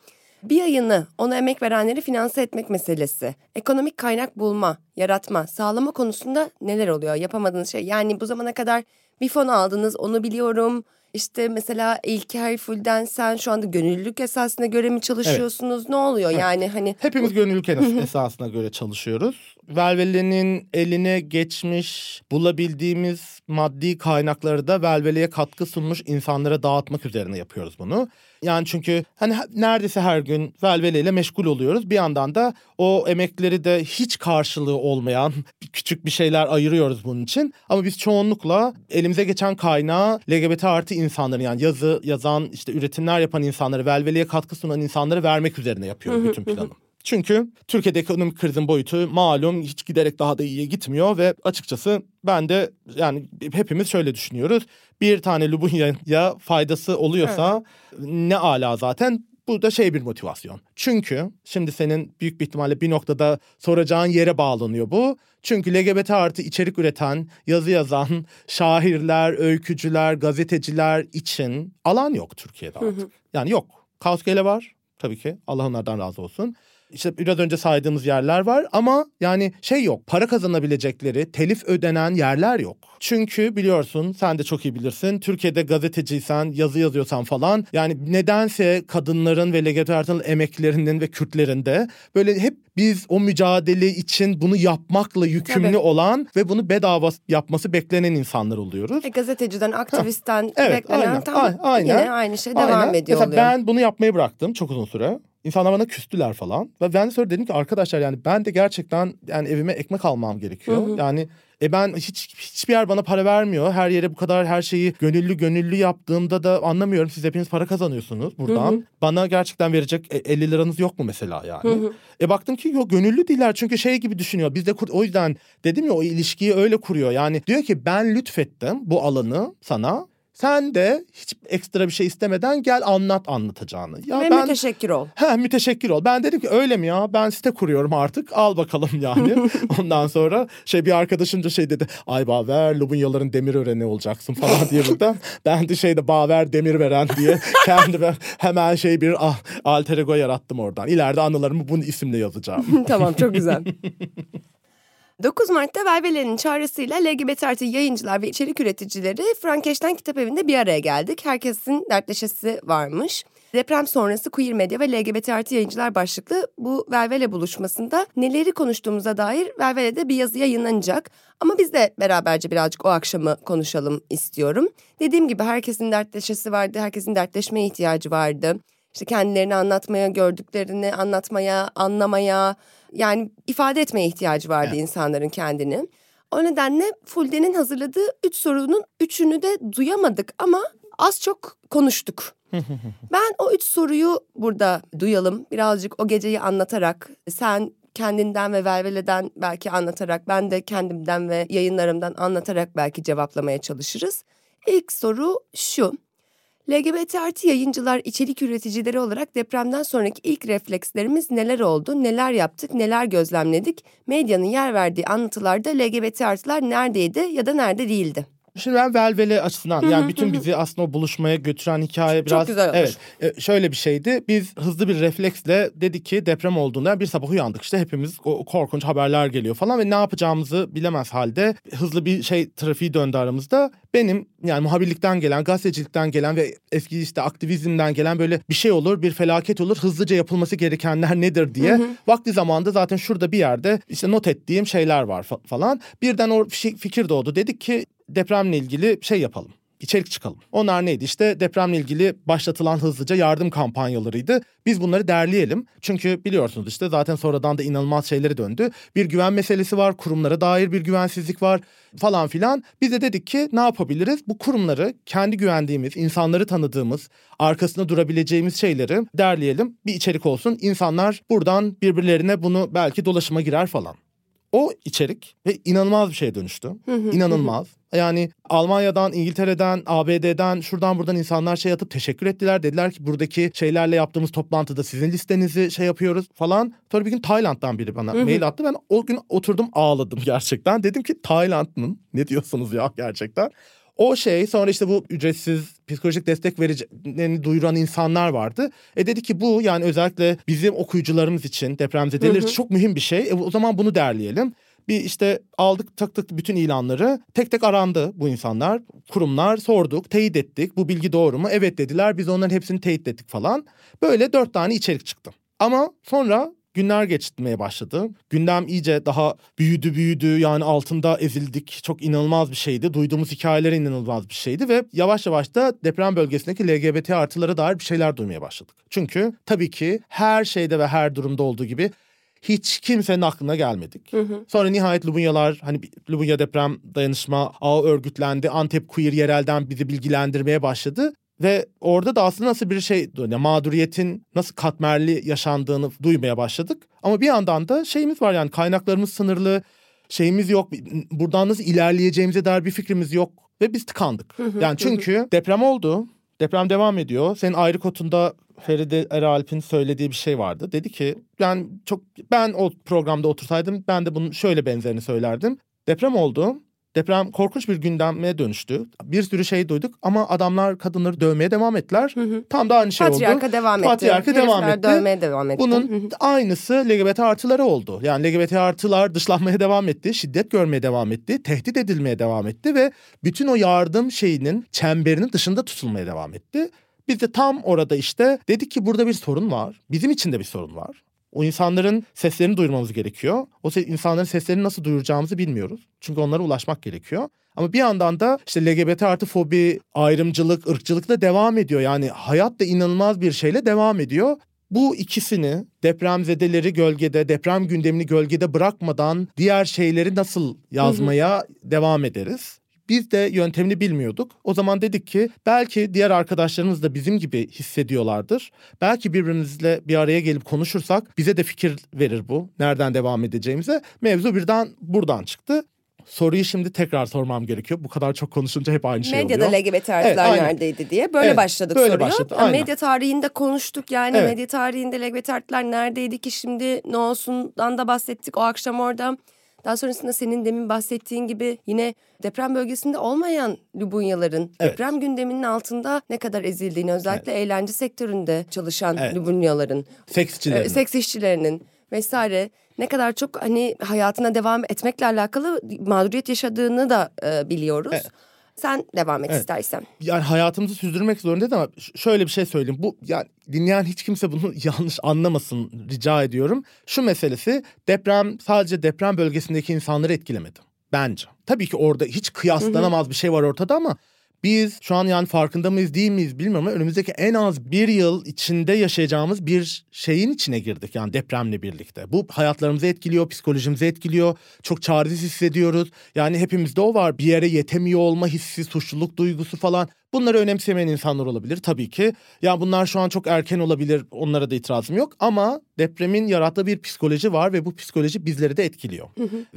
Bir yayını ona emek verenleri finanse etmek meselesi, ekonomik kaynak bulma, yaratma, sağlama konusunda neler oluyor? Yapamadığınız şey yani bu zamana kadar bir fon aldınız onu biliyorum. İşte mesela İlker Fulden sen şu anda gönüllülük esasına göre mi çalışıyorsunuz? Ne oluyor yani hani Hepimiz gönüllülük [LAUGHS] es- esasına göre çalışıyoruz. Velvele'nin eline geçmiş bulabildiğimiz maddi kaynakları da Velvele'ye katkı sunmuş insanlara dağıtmak üzerine yapıyoruz bunu. Yani çünkü hani neredeyse her gün Velvele ile meşgul oluyoruz. Bir yandan da o emekleri de hiç karşılığı olmayan [LAUGHS] küçük bir şeyler ayırıyoruz bunun için. Ama biz çoğunlukla elimize geçen kaynağı LGBT artı insanların yani yazı yazan işte üretimler yapan insanları Velvele'ye katkı sunan insanları vermek üzerine yapıyoruz bütün planı. Çünkü Türkiye'de ekonomik krizin boyutu malum hiç giderek daha da iyiye gitmiyor ve açıkçası ben de yani hepimiz şöyle düşünüyoruz. Bir tane Lubunya'ya faydası oluyorsa ne ala zaten. Bu da şey bir motivasyon. Çünkü şimdi senin büyük bir ihtimalle bir noktada soracağın yere bağlanıyor bu. Çünkü LGBT artı içerik üreten, yazı yazan şairler, öykücüler, gazeteciler için alan yok Türkiye'de artık. Yani yok. Kaosgele var tabii ki. Allah onlardan razı olsun. İşte biraz önce saydığımız yerler var ama yani şey yok. Para kazanabilecekleri, telif ödenen yerler yok. Çünkü biliyorsun sen de çok iyi bilirsin. Türkiye'de gazeteciysen, yazı yazıyorsan falan yani nedense kadınların ve LGBT artıların emeklerinin ve Kürtlerin de böyle hep biz o mücadele için bunu yapmakla yükümlü Tabii. olan ve bunu bedava yapması beklenen insanlar oluyoruz. e, gazeteciden, aktivistten Evet, beklenen aynen, tam aynen. yine aynı şey devam Aynen. ediyor Mesela oluyor. ben bunu yapmayı bıraktım çok uzun süre. İnsanlar bana küstüler falan. Ve ben de sonra dedim ki arkadaşlar yani ben de gerçekten yani evime ekmek almam gerekiyor. Yani e ben hiç hiçbir yer bana para vermiyor. Her yere bu kadar her şeyi gönüllü gönüllü yaptığımda da anlamıyorum. Siz hepiniz para kazanıyorsunuz buradan. Bana gerçekten verecek e, 50 liranız yok mu mesela yani? E baktım ki yok gönüllü değiller. Çünkü şey gibi düşünüyor. Biz de kur- o yüzden dedim ya o ilişkiyi öyle kuruyor. Yani diyor ki ben lütfettim bu alanı sana. Sen de hiç ekstra bir şey istemeden gel anlat anlatacağını. Ya Ve ben müteşekkir ol. He müteşekkir ol. Ben dedim ki öyle mi ya? Ben site kuruyorum artık. Al bakalım yani. [LAUGHS] Ondan sonra şey bir arkadaşım da şey dedi. Ay Baver Lubunyaların demir öreni olacaksın falan diye burada. [LAUGHS] ben de şeyde Baver demir veren diye kendime hemen şey bir ah, alter ego yarattım oradan. İleride anılarımı bunun isimle yazacağım. [LAUGHS] tamam çok güzel. 9 Mart'ta Velvele'nin çağrısıyla LGBT artı yayıncılar ve içerik üreticileri Frankeş'ten Kitap Evi'nde bir araya geldik. Herkesin dertleşesi varmış. Deprem sonrası queer medya ve LGBT artı yayıncılar başlıklı bu Velvele buluşmasında neleri konuştuğumuza dair Velvele'de bir yazı yayınlanacak. Ama biz de beraberce birazcık o akşamı konuşalım istiyorum. Dediğim gibi herkesin dertleşesi vardı, herkesin dertleşmeye ihtiyacı vardı. İşte kendilerini anlatmaya, gördüklerini anlatmaya, anlamaya, yani ifade etmeye ihtiyacı vardı insanların kendini. O nedenle Fulden'in hazırladığı üç sorunun üçünü de duyamadık ama az çok konuştuk. [LAUGHS] ben o üç soruyu burada duyalım. Birazcık o geceyi anlatarak sen kendinden ve Velvele'den belki anlatarak ben de kendimden ve yayınlarımdan anlatarak belki cevaplamaya çalışırız. İlk soru şu. LGBT artı yayıncılar içerik üreticileri olarak depremden sonraki ilk reflekslerimiz neler oldu, neler yaptık, neler gözlemledik? Medyanın yer verdiği anlatılarda LGBT artılar neredeydi ya da nerede değildi? Şimdi ben velvele açısından yani bütün bizi aslında o buluşmaya götüren hikaye biraz... güzel olmuş. Evet e, şöyle bir şeydi biz hızlı bir refleksle dedik ki deprem olduğunda bir sabah uyandık işte hepimiz o korkunç haberler geliyor falan ve ne yapacağımızı bilemez halde hızlı bir şey trafiği döndü aramızda. Benim yani muhabirlikten gelen, gazetecilikten gelen ve eski işte aktivizmden gelen böyle bir şey olur, bir felaket olur, hızlıca yapılması gerekenler nedir diye. Vakti zamanda zaten şurada bir yerde işte not ettiğim şeyler var fa- falan. Birden o fi- fikir doğdu. Dedik ki depremle ilgili şey yapalım. içerik çıkalım. Onlar neydi? İşte depremle ilgili başlatılan hızlıca yardım kampanyalarıydı. Biz bunları derleyelim. Çünkü biliyorsunuz işte zaten sonradan da inanılmaz şeyleri döndü. Bir güven meselesi var, kurumlara dair bir güvensizlik var falan filan. Biz de dedik ki ne yapabiliriz? Bu kurumları kendi güvendiğimiz, insanları tanıdığımız, arkasında durabileceğimiz şeyleri derleyelim. Bir içerik olsun. İnsanlar buradan birbirlerine bunu belki dolaşıma girer falan. O içerik ve inanılmaz bir şeye dönüştü. İnanılmaz. Yani Almanya'dan, İngiltere'den, ABD'den, şuradan buradan insanlar şey atıp teşekkür ettiler. Dediler ki buradaki şeylerle yaptığımız toplantıda sizin listenizi şey yapıyoruz falan. Sonra bir gün Tayland'dan biri bana mail attı. Ben o gün oturdum ağladım [LAUGHS] gerçekten. Dedim ki Tayland mı? Ne diyorsunuz ya gerçekten? O şey sonra işte bu ücretsiz psikolojik destek vereceğini duyuran insanlar vardı. E dedi ki bu yani özellikle bizim okuyucularımız için depremzedeler için çok mühim bir şey. E, o zaman bunu derleyelim. Bir işte aldık taktık bütün ilanları tek tek arandı bu insanlar. Kurumlar sorduk teyit ettik bu bilgi doğru mu? Evet dediler biz onların hepsini teyit ettik falan. Böyle dört tane içerik çıktı. Ama sonra günler geçmeye başladı. Gündem iyice daha büyüdü büyüdü yani altında ezildik. Çok inanılmaz bir şeydi. Duyduğumuz hikayeler inanılmaz bir şeydi ve yavaş yavaş da deprem bölgesindeki LGBT artılara dair bir şeyler duymaya başladık. Çünkü tabii ki her şeyde ve her durumda olduğu gibi hiç kimsenin aklına gelmedik. Sonra nihayet Lubunyalar hani Lubunya deprem dayanışma ağı örgütlendi. Antep Queer yerelden bizi bilgilendirmeye başladı. Ve orada da aslında nasıl bir şey, yani mağduriyetin nasıl katmerli yaşandığını duymaya başladık. Ama bir yandan da şeyimiz var yani kaynaklarımız sınırlı, şeyimiz yok. Buradan nasıl ilerleyeceğimize dair bir fikrimiz yok. Ve biz tıkandık. Yani çünkü deprem oldu, deprem devam ediyor. Senin ayrı kotunda Feride Eralp'in söylediği bir şey vardı. Dedi ki yani çok ben o programda otursaydım ben de bunun şöyle benzerini söylerdim. Deprem oldu. Deprem korkunç bir gündeme dönüştü. Bir sürü şey duyduk ama adamlar kadınları dövmeye devam ettiler. Tam da aynı şey Patriarka oldu. devam etti. Patriarka devam Herifler etti. dövmeye devam etti. Bunun aynısı LGBT artıları oldu. Yani LGBT artılar dışlanmaya devam etti, şiddet görmeye devam etti, tehdit edilmeye devam etti ve bütün o yardım şeyinin çemberinin dışında tutulmaya devam etti. Biz de tam orada işte dedik ki burada bir sorun var. Bizim için de bir sorun var. O insanların seslerini duyurmamız gerekiyor. O se- insanların seslerini nasıl duyuracağımızı bilmiyoruz. Çünkü onlara ulaşmak gerekiyor. Ama bir yandan da işte LGBT artı fobi, ayrımcılık, ırkçılık da devam ediyor. Yani hayat da inanılmaz bir şeyle devam ediyor. Bu ikisini depremzedeleri gölgede, deprem gündemini gölgede bırakmadan diğer şeyleri nasıl yazmaya devam ederiz? Biz de yöntemini bilmiyorduk. O zaman dedik ki belki diğer arkadaşlarımız da bizim gibi hissediyorlardır. Belki birbirimizle bir araya gelip konuşursak bize de fikir verir bu. Nereden devam edeceğimize. Mevzu birden buradan çıktı. Soruyu şimdi tekrar sormam gerekiyor. Bu kadar çok konuşunca hep aynı şey Medyada oluyor. LGBT artılar Evet, neredeydi diye böyle Evet, başladık böyle soruya. başladı, aynen. Medya tarihinde konuştuk yani Evet. medya tarihinde LGBT artılar neredeydi ki şimdi ne olsundan da bahsettik o akşam orada. Daha sonrasında senin demin bahsettiğin gibi yine deprem bölgesinde olmayan Lubunyaların Evet. deprem gündeminin altında ne kadar ezildiğini özellikle eğlence sektöründe çalışan Evet. Lubunyaların Seksçilerin. e, seks işçilerinin vesaire ne kadar çok hani hayatına devam etmekle alakalı mağduriyet yaşadığını da e, biliyoruz. Evet. Sen devam et Evet. istersen. yani hayatımızı sürdürmek zorundayız ama şöyle bir şey söyleyeyim. Bu yani dinleyen hiç kimse bunu [LAUGHS] yanlış anlamasın rica ediyorum. Şu meselesi deprem sadece deprem bölgesindeki insanları etkilemedi. Bence. Tabii ki orada hiç kıyaslanamaz bir şey var ortada ama biz şu an yani farkında mıyız değil miyiz bilmiyorum ama önümüzdeki en az bir yıl içinde yaşayacağımız bir şeyin içine girdik yani depremle birlikte. Bu hayatlarımızı etkiliyor, psikolojimizi etkiliyor. Çok çaresiz hissediyoruz. Yani hepimizde o var. Bir yere yetemiyor olma hissi, suçluluk duygusu falan. Bunları önemsemeyen insanlar olabilir tabii ki. Ya bunlar şu an çok erken olabilir. Onlara da itirazım yok ama depremin yarattığı bir psikoloji var ve bu psikoloji bizleri de etkiliyor.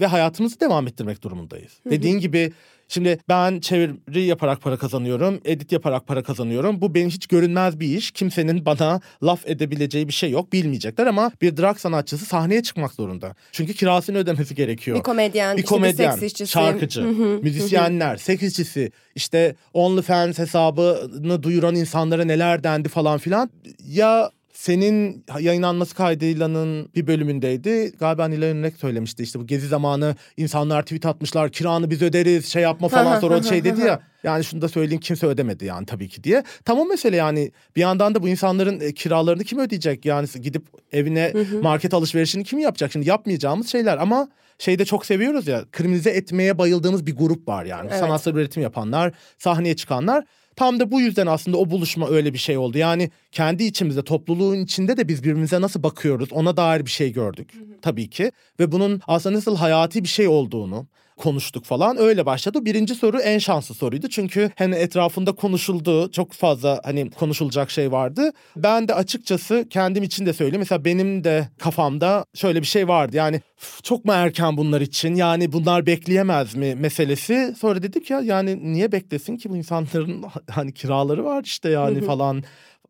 Ve hayatımızı devam ettirmek durumundayız. Dediğin gibi Şimdi ben çeviri yaparak para kazanıyorum, edit yaparak para kazanıyorum. Bu benim hiç görünmez bir iş. Kimsenin bana laf edebileceği bir şey yok, bilmeyecekler ama bir drag sanatçısı sahneye çıkmak zorunda. Çünkü kirasını ödemesi gerekiyor. Bir komedyen, bir işte bir komedyen, seks işçisi. şarkıcı, müzisyenler, seks işçisi, işte OnlyFans hesabını duyuran insanlara neler dendi falan filan. Ya senin yayınlanması kaydıylanın bir bölümündeydi. Galiba Nilay Önünek söylemişti işte bu gezi zamanı insanlar tweet atmışlar kiranı biz öderiz şey yapma falan sonra o şey dedi ya. [LAUGHS] Yani şunu da söyleyeyim kimse ödemedi yani tabii ki diye. Tamam mesele yani bir yandan da bu insanların e, kiralarını kim ödeyecek? Yani gidip evine market alışverişini kim yapacak? Şimdi yapmayacağımız şeyler ama şeyde çok seviyoruz ya kriminalize etmeye bayıldığımız bir grup var yani. Evet. Sanatsal üretim yapanlar, sahneye çıkanlar. Tam da bu yüzden aslında o buluşma öyle bir şey oldu. Yani kendi içimizde, topluluğun içinde de biz birbirimize nasıl bakıyoruz ona dair bir şey gördük tabii ki. Ve bunun aslında nasıl hayati bir şey olduğunu konuştuk falan öyle başladı. Birinci soru en şanslı soruydu. Çünkü hani etrafında konuşuldu. Çok fazla hani konuşulacak şey vardı. Ben de açıkçası kendim için de söyleyeyim. Mesela benim de kafamda şöyle bir şey vardı. Yani "Üf, çok mu erken bunlar için? Yani bunlar bekleyemez mi meselesi. Sonra dedik ya yani niye beklesin ki bu insanların [LAUGHS] hani kiraları var işte yani falan.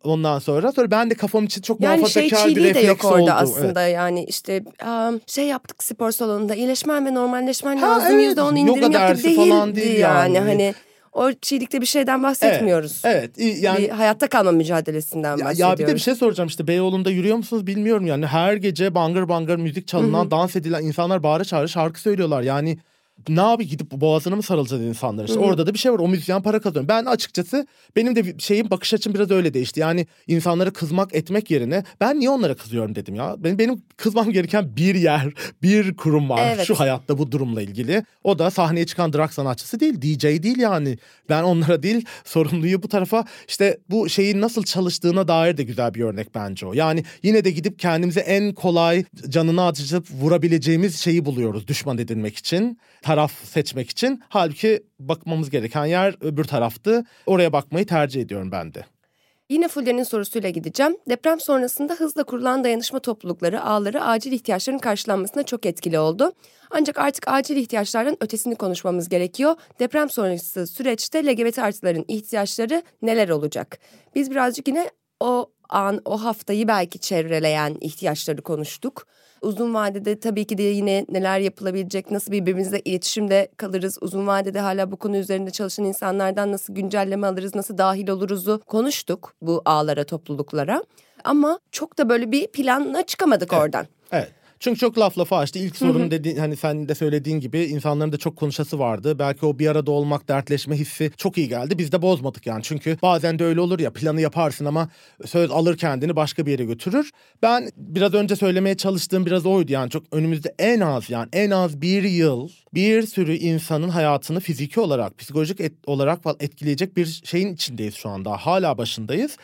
Ondan sonra sonra ben de kafam için çok Yani şey muhafazakar bir çiğliği de yok refleks orada oldu. aslında yani işte um, şey yaptık spor salonunda iyileşmen ve normalleşmen Ha, lazım evet. yüzde on Yoga indirim yaptık değildi falan değil yani. yani. hani o çiğlikte bir şeyden bahsetmiyoruz. Evet, evet yani bir hayatta kalma mücadelesinden Ya, bahsediyoruz. ya bir de bir şey soracağım işte Beyoğlu'nda yürüyor musunuz bilmiyorum yani her gece bangır bangır müzik çalınan dans edilen insanlar bağıra çağıra şarkı söylüyorlar yani ne abi gidip boğazına mı sarılacağız insanlar işte? Orada da bir şey var o müzisyen para kazanıyor. Ben açıkçası benim de şeyim bakış açım biraz öyle değişti. Yani insanlara kızmak etmek yerine ben niye onlara kızıyorum dedim ya. Benim, benim kızmam gereken bir yer bir kurum var Evet. şu hayatta bu durumla ilgili. O da sahneye çıkan drag sanatçısı değil DJ değil yani. Ben onlara değil sorumluyu bu tarafa işte bu şeyin nasıl çalıştığına dair de güzel bir örnek bence o. Yani yine de gidip kendimize en kolay canını acıtıp vurabileceğimiz şeyi buluyoruz düşman edinmek için, taraf seçmek için. Halbuki bakmamız gereken yer öbür taraftı. Oraya bakmayı tercih ediyorum ben de. Yine Fulden'in sorusuyla gideceğim. Deprem sonrasında hızla kurulan dayanışma toplulukları, ağları acil ihtiyaçların karşılanmasına çok etkili oldu. Ancak artık acil ihtiyaçlardan ötesini konuşmamız gerekiyor. Deprem sonrası süreçte LGBT artıların ihtiyaçları neler olacak? Biz birazcık yine o an, o haftayı belki çevreleyen ihtiyaçları konuştuk. Uzun vadede tabii ki de yine neler yapılabilecek, nasıl birbirimizle iletişimde kalırız, uzun vadede hala bu konu üzerinde çalışan insanlardan nasıl güncelleme alırız, nasıl dahil oluruzu konuştuk bu ağlara, topluluklara. Ama çok da böyle bir planla çıkamadık oradan. Evet. Çünkü çok laf lafa açtı. İlk sorun dedi hani sen de söylediğin gibi insanların da çok konuşası vardı. Belki o bir arada olmak, dertleşme hissi çok iyi geldi. Biz de bozmadık yani. Çünkü bazen de öyle olur ya planı yaparsın ama söz alır kendini başka bir yere götürür. Ben biraz önce söylemeye çalıştığım biraz oydu yani. Çok önümüzde en az yani en az bir yıl bir sürü insanın hayatını fiziki olarak, psikolojik et- olarak etkileyecek bir şeyin içindeyiz şu anda. Hala başındayız.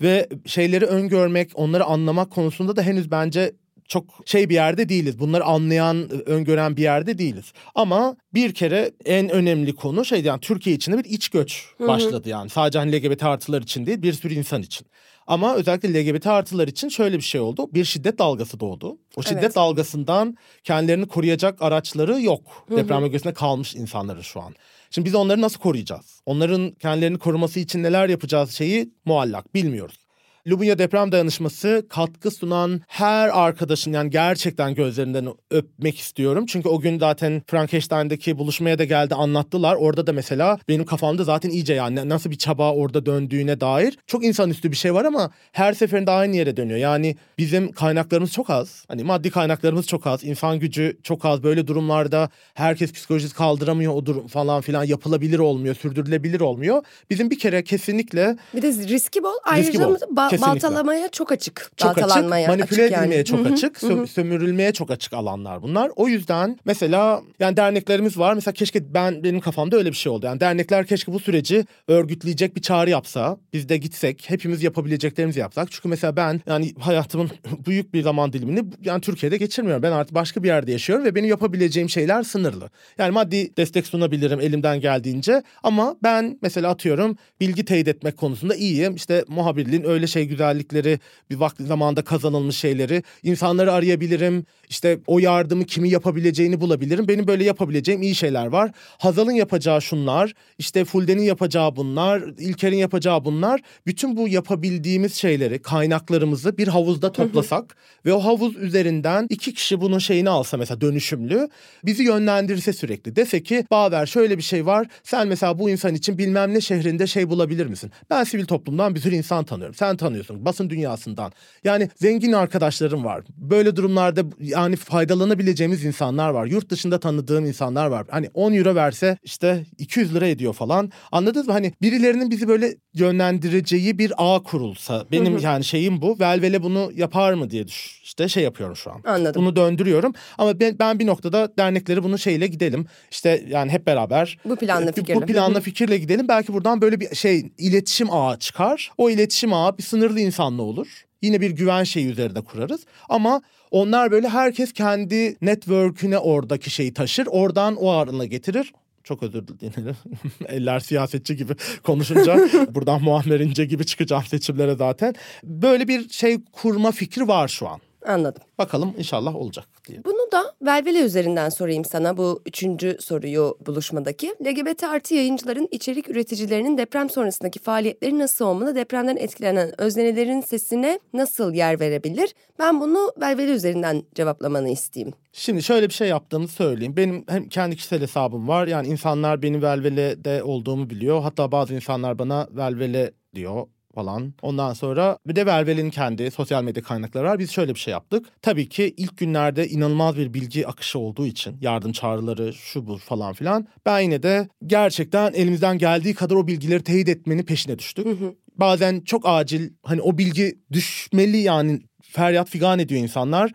Ve şeyleri öngörmek, onları anlamak konusunda da henüz bence çok şey bir yerde değiliz. Bunları anlayan, öngören bir yerde değiliz. Ama bir kere en önemli konu şey yani Türkiye içinde bir iç göç başladı yani. Sadece hani LGBT artılar için değil bir sürü insan için. Ama özellikle LGBT artılar için şöyle bir şey oldu. Bir şiddet dalgası doğdu. O şiddet Evet. dalgasından kendilerini koruyacak araçları yok. Deprem bölgesinde kalmış insanların şu an. Şimdi biz onları nasıl koruyacağız? Onların kendilerini koruması için neler yapacağız şeyi muallak bilmiyoruz. Lubunya Deprem Dayanışması katkı sunan her arkadaşın yani gerçekten gözlerinden öpmek istiyorum. Çünkü o gün zaten Frankenstein'daki buluşmaya da geldi anlattılar. Orada da mesela benim kafamda zaten iyice yani nasıl bir çaba orada döndüğüne dair çok insanüstü bir şey var ama her seferinde aynı yere dönüyor. Yani bizim kaynaklarımız çok az. Hani maddi kaynaklarımız çok az. insan gücü çok az. Böyle durumlarda herkes psikolojisi kaldıramıyor o durum falan filan yapılabilir olmuyor, sürdürülebilir olmuyor. Bizim bir kere kesinlikle Bir de riski bol. Riski Ayrıca bol. Kesinlikle. baltalamaya çok açık. çok açık, baltalanmaya manipüle açık yani. edilmeye çok Hı hı, açık, sö- sömürülmeye çok açık alanlar bunlar. O yüzden mesela yani derneklerimiz var. Mesela keşke ben benim kafamda öyle bir şey oldu. Yani dernekler keşke bu süreci örgütleyecek bir çağrı yapsa. Biz de gitsek, hepimiz yapabileceklerimizi yapsak. Çünkü mesela ben yani hayatımın [LAUGHS] büyük bir zaman dilimini yani Türkiye'de geçirmiyorum. Ben artık başka bir yerde yaşıyorum ve benim yapabileceğim şeyler sınırlı. Yani maddi destek sunabilirim elimden geldiğince ama ben mesela atıyorum bilgi teyit etmek konusunda iyiyim. İşte muhabirliğin öyle şey güzellikleri bir vakti zamanında kazanılmış şeyleri insanları arayabilirim. İşte o yardımı kimin yapabileceğini bulabilirim. Benim böyle yapabileceğim iyi şeyler var. Hazal'ın yapacağı şunlar, işte Fulden'in yapacağı bunlar, İlker'in yapacağı bunlar. Bütün bu yapabildiğimiz şeyleri, kaynaklarımızı bir havuzda toplasak ve o havuz üzerinden iki kişi bunun şeyini alsa mesela dönüşümlü bizi yönlendirse sürekli. Dese ki Baver şöyle bir şey var. Sen mesela bu insan için bilmem ne şehrinde şey bulabilir misin? Ben sivil toplumdan bir sürü insan tanıyorum. Sen tanıyorsun. Basın dünyasından. Yani zengin arkadaşlarım var. Böyle durumlarda yani faydalanabileceğimiz insanlar var. Yurt dışında tanıdığım insanlar var. Hani 10 euro verse işte 200 lira ediyor falan. Anladınız mı? Hani birilerinin bizi böyle yönlendireceği bir ağ kurulsa. Benim yani şeyim bu. Velvele bunu yapar mı diye düş. İşte şey yapıyorum şu an. Anladım. Bunu döndürüyorum. Ama ben, ben bir noktada dernekleri bunu şeyle gidelim. İşte yani hep beraber. Bu planla e, fikirle. Bu planla fikirle gidelim. Belki buradan böyle bir şey iletişim ağı çıkar. O iletişim ağı bir sınırlı insanla olur. Yine bir güven şeyi üzerinde kurarız. Ama onlar böyle herkes kendi network'üne oradaki şeyi taşır. Oradan o ağırlığına getirir. Çok özür dilerim. [LAUGHS] Eller siyasetçi gibi konuşunca [LAUGHS] buradan Muammer İnce gibi çıkacağım seçimlere zaten. Böyle bir şey kurma fikri var şu an. Anladım. Bakalım inşallah olacak diye. Bunu da Velvele üzerinden sorayım sana bu üçüncü soruyu buluşmadaki. LGBT artı yayıncıların içerik üreticilerinin deprem sonrasındaki faaliyetleri nasıl olmalı? Depremden etkilenen öznelerin sesine nasıl yer verebilir? Ben bunu Velvele üzerinden cevaplamanı isteyeyim. Şimdi şöyle bir şey yaptığımı söyleyeyim. Benim hem kendi kişisel hesabım var. Yani insanlar benim Velvele'de olduğumu biliyor. Hatta bazı insanlar bana Velvele diyor falan. Ondan sonra bir de Velvele'nin kendi sosyal medya kaynakları var. Biz şöyle bir şey yaptık. Tabii ki ilk günlerde inanılmaz bir bilgi akışı olduğu için yardım çağrıları şu bu falan filan. Ben yine de gerçekten elimizden geldiği kadar o bilgileri teyit etmenin peşine düştük. Bazen çok acil hani o bilgi düşmeli yani feryat figan ediyor insanlar.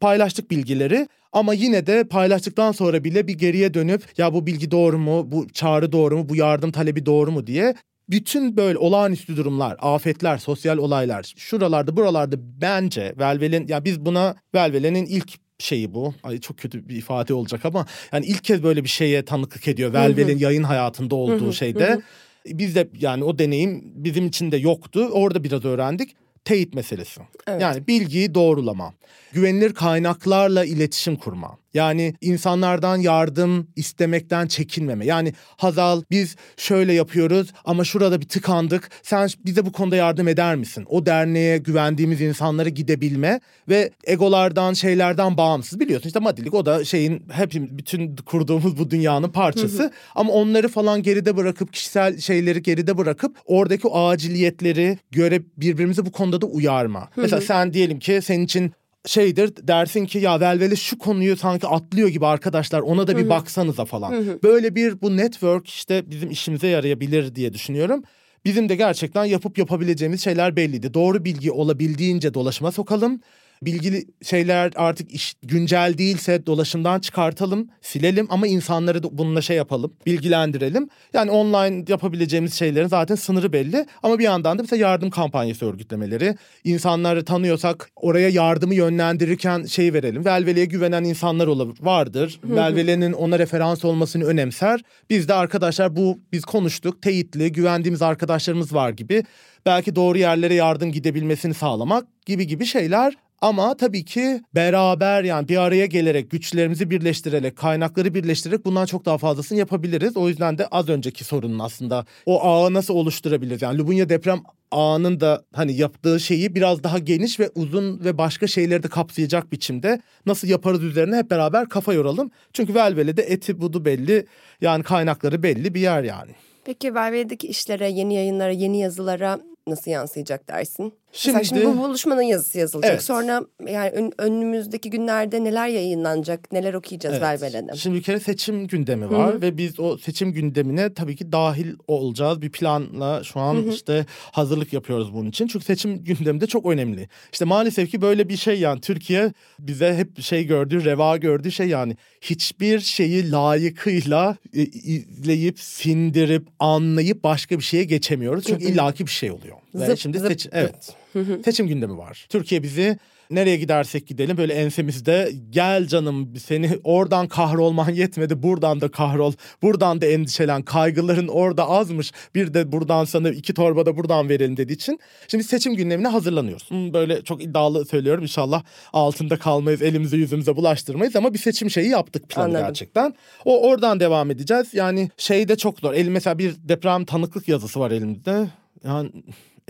Paylaştık bilgileri ama yine de paylaştıktan sonra bile bir geriye dönüp ya bu bilgi doğru mu, bu çağrı doğru mu, bu yardım talebi doğru mu diye bütün böyle olağanüstü durumlar, afetler, sosyal olaylar şuralarda buralarda bence Velvel'in ya biz buna Velvel'in ilk şeyi bu. Ay çok kötü bir ifade olacak ama yani ilk kez böyle bir şeye tanıklık ediyor Velvel'in yayın hayatında olduğu şeyde. Biz de yani o deneyim bizim için de yoktu. Orada biraz öğrendik. Teyit meselesi. Evet. Yani bilgiyi doğrulama. Güvenilir kaynaklarla iletişim kurma. Yani insanlardan yardım istemekten çekinmeme. Yani Hazal biz şöyle yapıyoruz ama şurada bir tıkandık. Sen bize bu konuda yardım eder misin? O derneğe güvendiğimiz insanlara gidebilme ve egolardan şeylerden bağımsız. Biliyorsun işte Madilik o da şeyin hepimiz bütün kurduğumuz bu dünyanın parçası. Ama onları falan geride bırakıp kişisel şeyleri geride bırakıp oradaki o aciliyetleri göre birbirimizi bu konuda da uyarma. Mesela sen diyelim ki senin için şeydir dersin ki ya Velvele şu konuyu sanki atlıyor gibi arkadaşlar ona da bir baksanıza falan. Böyle bir bu network işte bizim işimize yarayabilir diye düşünüyorum. Bizim de gerçekten yapıp yapabileceğimiz şeyler belliydi. Doğru bilgi olabildiğince dolaşıma sokalım. Bilgili şeyler artık iş, güncel değilse dolaşımdan çıkartalım, silelim ama insanları da bununla şey yapalım, bilgilendirelim. Yani online yapabileceğimiz şeylerin zaten sınırı belli ama bir yandan da mesela yardım kampanyası örgütlemeleri. İnsanları tanıyorsak oraya yardımı yönlendirirken şey verelim. Velvele'ye güvenen insanlar olur, vardır. Velvele'nin ona referans olmasını önemser. Biz de arkadaşlar bu biz konuştuk, teyitli, güvendiğimiz arkadaşlarımız var gibi. Belki doğru yerlere yardım gidebilmesini sağlamak gibi gibi şeyler ama tabii ki beraber yani bir araya gelerek güçlerimizi birleştirerek kaynakları birleştirerek bundan çok daha fazlasını yapabiliriz. O yüzden de az önceki sorunun aslında o ağı nasıl oluşturabiliriz? Yani Lubunya deprem ağının da hani yaptığı şeyi biraz daha geniş ve uzun ve başka şeyleri de kapsayacak biçimde nasıl yaparız üzerine hep beraber kafa yoralım. Çünkü Velvele'de eti budu belli yani kaynakları belli bir yer yani. Peki Velvele'deki işlere, yeni yayınlara, yeni yazılara nasıl yansıyacak dersin? Şimdi, Şimdi, şimdi bu buluşmanın yazısı yazılacak. Evet. Sonra yani ön- önümüzdeki günlerde neler yayınlanacak, neler okuyacağız Evet. Vervelen'e. Şimdi bir kere seçim gündemi var ve biz o seçim gündemine tabii ki dahil olacağız. Bir planla şu an işte hazırlık yapıyoruz bunun için. Çünkü seçim gündemi de çok önemli. İşte maalesef ki böyle bir şey yani Türkiye bize hep şey gördüğü, reva gördüğü şey yani hiçbir şeyi layıkıyla e, izleyip, sindirip, anlayıp başka bir şeye geçemiyoruz. Çünkü illaki bir şey oluyor. Zıp, şimdi zıp, seç- evet. Seçim gündemi var. Türkiye bizi nereye gidersek gidelim böyle ensemizde gel canım seni oradan kahrolman yetmedi buradan da kahrol buradan da endişelen kaygıların orada azmış bir de buradan sana iki torba da buradan verelim dediği için şimdi seçim gündemine hazırlanıyoruz. Böyle çok iddialı söylüyorum inşallah altında kalmayız elimizi yüzümüze bulaştırmayız ama bir seçim şeyi yaptık planı Anladım. gerçekten. O oradan devam edeceğiz yani şey de çok zor elim mesela bir deprem tanıklık yazısı var elimde yani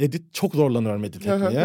edit çok zorlanıyorum edit etmeye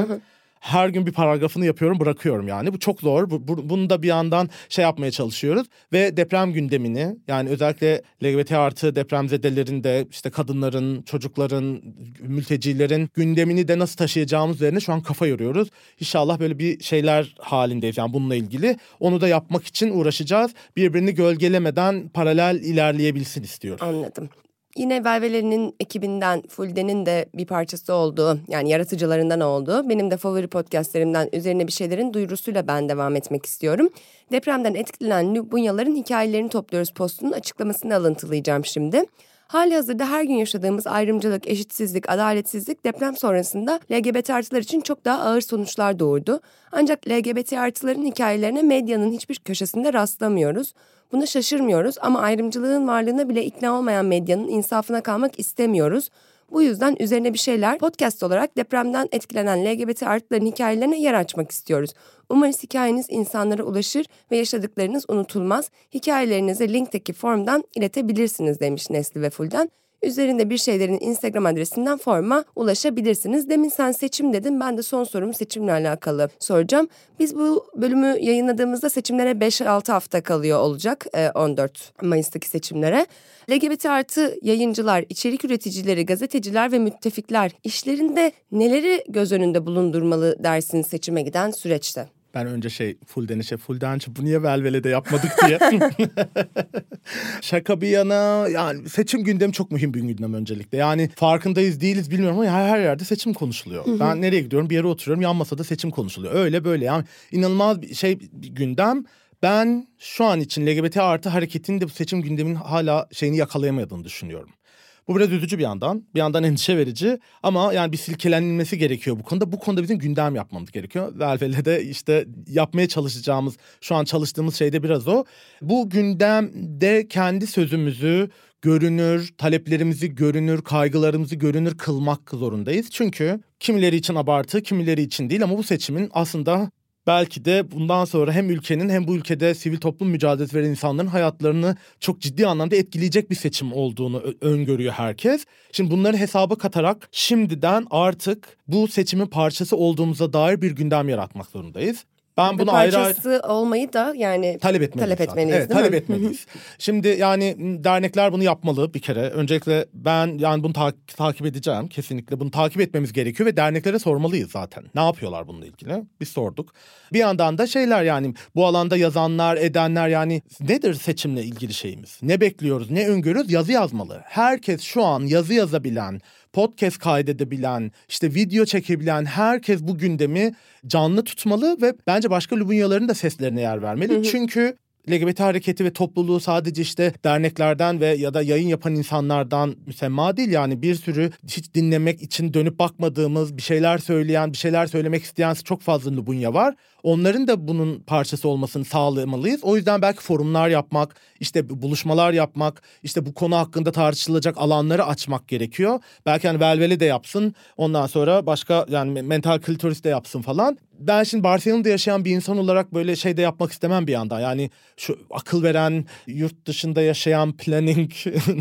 her gün bir paragrafını yapıyorum bırakıyorum yani. Bu çok zor. Bu, bu- bunu da bir yandan şey yapmaya çalışıyoruz. Ve deprem gündemini yani özellikle LGBT artı depremzedelerin de işte kadınların, çocukların, mültecilerin gündemini de nasıl taşıyacağımız üzerine şu an kafa yoruyoruz. İnşallah böyle bir şeyler halindeyiz yani bununla ilgili. Onu da yapmak için uğraşacağız. Birbirini gölgelemeden paralel ilerleyebilsin istiyorum. Anladım. Yine Velvele'nin ekibinden Fulde'nin de bir parçası olduğu yani yaratıcılarından olduğu benim de favori podcastlerimden üzerine bir şeylerin duyurusuyla ben devam etmek istiyorum. Depremden etkilenen Lubunyaların hikayelerini topluyoruz postunun açıklamasını alıntılayacağım şimdi. Hali hazırda her gün yaşadığımız ayrımcılık, eşitsizlik, adaletsizlik deprem sonrasında LGBT artılar için çok daha ağır sonuçlar doğurdu. Ancak LGBT artıların hikayelerine medyanın hiçbir köşesinde rastlamıyoruz. Buna şaşırmıyoruz ama ayrımcılığın varlığına bile ikna olmayan medyanın insafına kalmak istemiyoruz. Bu yüzden üzerine bir şeyler podcast olarak depremden etkilenen LGBT artıların hikayelerine yer açmak istiyoruz. Umarız hikayeniz insanlara ulaşır ve yaşadıklarınız unutulmaz. Hikayelerinizi linkteki formdan iletebilirsiniz demiş Nesli ve Fulden. Üzerinde bir şeylerin Instagram adresinden forma ulaşabilirsiniz. Demin sen seçim dedin. Ben de son sorumu seçimle alakalı soracağım. Biz bu bölümü yayınladığımızda seçimlere 5-6 hafta kalıyor olacak. e, 14 Mayıs'taki seçimlere. LGBT artı yayıncılar, içerik üreticileri, gazeteciler ve müttefikler işlerinde neleri göz önünde bulundurmalı dersin seçime giden süreçte? Ben önce şey Fulden'e şey Fulden'ci bu niye velvelede yapmadık diye. [LAUGHS] Şaka bir yana yani seçim gündemi çok mühim bir gündem öncelikle. Yani farkındayız değiliz bilmiyorum ama her, her yerde seçim konuşuluyor. Ben nereye gidiyorum bir yere oturuyorum yan masada seçim konuşuluyor. Öyle böyle yani inanılmaz bir şey bir gündem. Ben şu an için LGBT artı hareketinin de bu seçim gündeminin hala şeyini yakalayamadığını düşünüyorum. Bu biraz üzücü bir yandan. Bir yandan [LAUGHS] endişe verici ama yani bir silkelenilmesi gerekiyor bu konuda. Bu konuda bizim gündem yapmamız gerekiyor. Velvele de işte yapmaya çalışacağımız, şu an çalıştığımız şey de biraz o. Bu gündemde kendi sözümüzü görünür, taleplerimizi görünür, kaygılarımızı görünür kılmak zorundayız. Çünkü kimileri için abartı, kimileri için değil ama bu seçimin aslında belki de bundan sonra hem ülkenin hem bu ülkede sivil toplum mücadelesi veren insanların hayatlarını çok ciddi anlamda etkileyecek bir seçim olduğunu öngörüyor herkes. Şimdi bunları hesaba katarak şimdiden artık bu seçimin parçası olduğumuza dair bir gündem yaratmak zorundayız. Ben bunu ayrı ayrı parçası olmayı da yani talep etmeliyiz. talep etmeliyiz Evet, talep mi? etmeliyiz. Şimdi yani dernekler bunu yapmalı bir kere. Öncelikle ben yani bunu ta- takip edeceğim. Kesinlikle bunu takip etmemiz gerekiyor ve derneklere sormalıyız zaten. Ne yapıyorlar bununla ilgili? Biz sorduk. Bir yandan da şeyler yani bu alanda yazanlar, edenler yani nedir seçimle ilgili şeyimiz? Ne bekliyoruz, ne öngörüyoruz? Yazı yazmalı. Herkes şu an yazı yazabilen, podcast kaydedebilen, işte video çekebilen herkes bu gündemi canlı tutmalı ve bence başka Lubunyaların da seslerine yer vermeli. Çünkü LGBT hareketi ve topluluğu sadece işte derneklerden ve ya da yayın yapan insanlardan müsemma değil yani bir sürü hiç dinlemek için dönüp bakmadığımız bir şeyler söyleyen, bir şeyler söylemek isteyen çok fazla Lubunya var. Onların da bunun parçası olmasını sağlamalıyız. O yüzden belki forumlar yapmak, işte buluşmalar yapmak, işte bu konu hakkında tartışılacak alanları açmak gerekiyor. Belki hani Velveli de yapsın. Ondan sonra başka yani mental klitoris de yapsın falan. Ben şimdi Barcelona'da yaşayan bir insan olarak böyle şey de yapmak istemem bir yandan. Yani şu akıl veren, yurt dışında yaşayan planning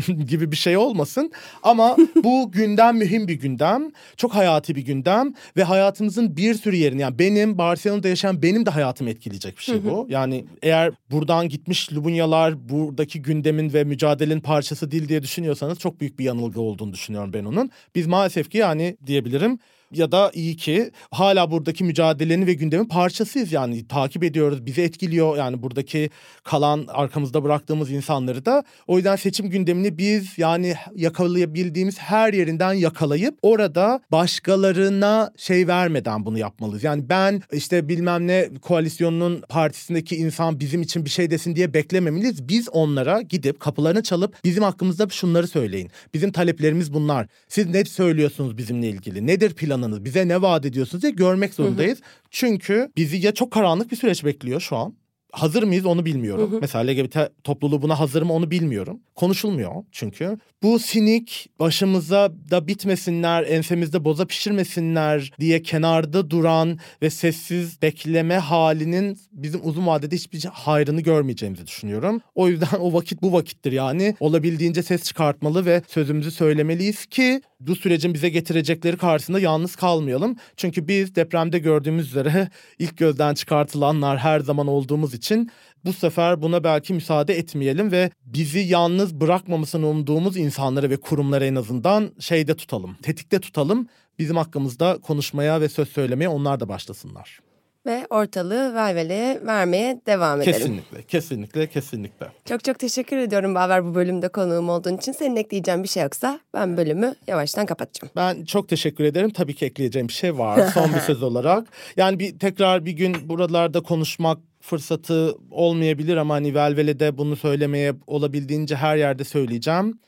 [LAUGHS] gibi bir şey olmasın. Ama bu [LAUGHS] gündem mühim bir gündem. Çok hayati bir gündem ve hayatımızın bir sürü yerini yani benim Barcelona'da yaşayan benim de hayatımı etkileyecek bir şey bu. Yani eğer buradan gitmiş Lubunyalar buradaki gündemin ve mücadelenin parçası değil diye düşünüyorsanız çok büyük bir yanılgı olduğunu düşünüyorum ben onun. Biz maalesef ki yani diyebilirim ya da iyi ki hala buradaki mücadelenin ve gündemin parçasıyız yani takip ediyoruz bizi etkiliyor yani buradaki kalan arkamızda bıraktığımız insanları da o yüzden seçim gündemini biz yani yakalayabildiğimiz her yerinden yakalayıp orada başkalarına şey vermeden bunu yapmalıyız. Yani ben işte bilmem ne koalisyonunun partisindeki insan bizim için bir şey desin diye beklememeliyiz. Biz onlara gidip kapılarını çalıp bizim hakkımızda şunları söyleyin. Bizim taleplerimiz bunlar. Siz ne söylüyorsunuz bizimle ilgili? Nedir planınız? Bize ne vaat ediyorsunuz diye görmek zorundayız. Hı hı. Çünkü bizi ya çok karanlık bir süreç bekliyor şu an hazır mıyız onu bilmiyorum. Hı hı. Mesela LGBT topluluğu buna hazır mı onu bilmiyorum. Konuşulmuyor çünkü. Bu sinik başımıza da bitmesinler, ensemizde boza pişirmesinler diye kenarda duran ve sessiz bekleme halinin bizim uzun vadede hiçbir hayrını görmeyeceğimizi düşünüyorum. O yüzden [LAUGHS] o vakit bu vakittir yani. Olabildiğince ses çıkartmalı ve sözümüzü söylemeliyiz ki bu sürecin bize getirecekleri karşısında yalnız kalmayalım. Çünkü biz depremde gördüğümüz üzere [LAUGHS] ilk gözden çıkartılanlar her zaman olduğumuz için bu sefer buna belki müsaade etmeyelim ve bizi yalnız bırakmamasını umduğumuz insanlara ve kurumlara en azından şeyde tutalım, tetikte tutalım. Bizim hakkımızda konuşmaya ve söz söylemeye onlar da başlasınlar ve ortalığı Velvele'ye vermeye devam edelim. Kesinlikle, kesinlikle, kesinlikle. Çok çok teşekkür ediyorum Baver bu bölümde konuğum olduğun için. Senin ekleyeceğin bir şey yoksa ben bölümü yavaştan kapatacağım. Ben çok teşekkür ederim. Tabii ki ekleyeceğim bir şey var son bir [LAUGHS] söz olarak. Yani bir tekrar bir gün buralarda konuşmak fırsatı olmayabilir ama hani Velvele'de bunu söylemeye olabildiğince her yerde söyleyeceğim.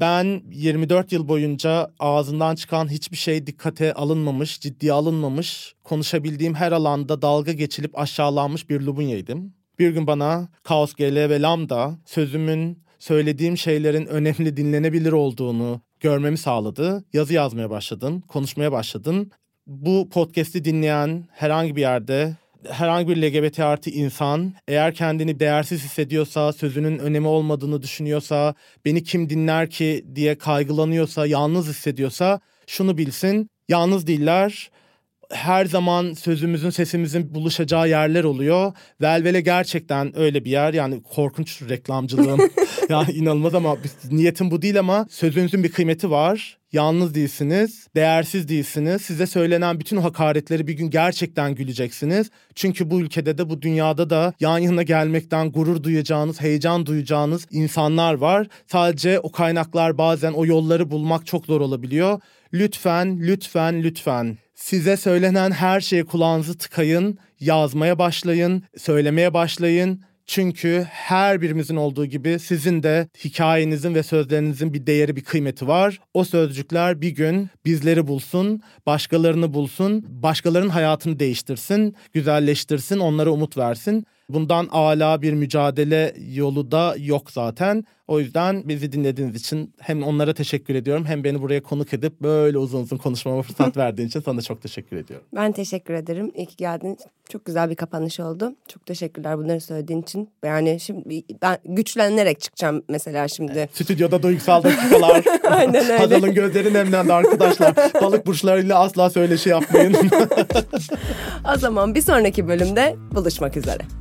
Ben 24 yıl boyunca ağzından çıkan hiçbir şey dikkate alınmamış, ciddiye alınmamış, konuşabildiğim her alanda dalga geçilip aşağılanmış bir Lubunya'ydım. Bir gün bana Kaos GL ve Lambda sözümün, söylediğim şeylerin önemli dinlenebilir olduğunu görmemi sağladı. Yazı yazmaya başladım, konuşmaya başladım. Bu podcast'i dinleyen herhangi bir yerde herhangi bir LGBT artı insan eğer kendini değersiz hissediyorsa, sözünün önemi olmadığını düşünüyorsa, beni kim dinler ki diye kaygılanıyorsa, yalnız hissediyorsa şunu bilsin. Yalnız değiller. Her zaman sözümüzün, sesimizin buluşacağı yerler oluyor. Velvele gerçekten öyle bir yer. Yani korkunç reklamcılığım. [LAUGHS] [LAUGHS] yani inanılmaz ama niyetim bu değil ama sözünüzün bir kıymeti var Yalnız değilsiniz, değersiz değilsiniz. Size söylenen bütün hakaretleri bir gün gerçekten güleceksiniz. Çünkü bu ülkede de bu dünyada da yan yana gelmekten gurur duyacağınız, heyecan duyacağınız insanlar var. Sadece o kaynaklar bazen o yolları bulmak çok zor olabiliyor. Lütfen, lütfen, lütfen size söylenen her şeye kulağınızı tıkayın, yazmaya başlayın, söylemeye başlayın çünkü her birimizin olduğu gibi sizin de hikayenizin ve sözlerinizin bir değeri, bir kıymeti var. O sözcükler bir gün bizleri bulsun, başkalarını bulsun, başkalarının hayatını değiştirsin, güzelleştirsin, onlara umut versin. Bundan ala bir mücadele yolu da yok zaten. O yüzden bizi dinlediğiniz için hem onlara teşekkür ediyorum hem beni buraya konuk edip böyle uzun uzun konuşmama fırsat [LAUGHS] verdiğin için sana çok teşekkür ediyorum. Ben teşekkür ederim. İyi ki geldin. Çok güzel bir kapanış oldu. Çok teşekkürler bunları söylediğin için. Yani şimdi ben güçlenerek çıkacağım mesela şimdi. Stüdyoda duygusal dakikalar. [LAUGHS] Aynen öyle. Hazal'ın gözleri nemlendi arkadaşlar. Balık burçlarıyla asla söyleşi yapmayın. [LAUGHS] o zaman bir sonraki bölümde buluşmak üzere.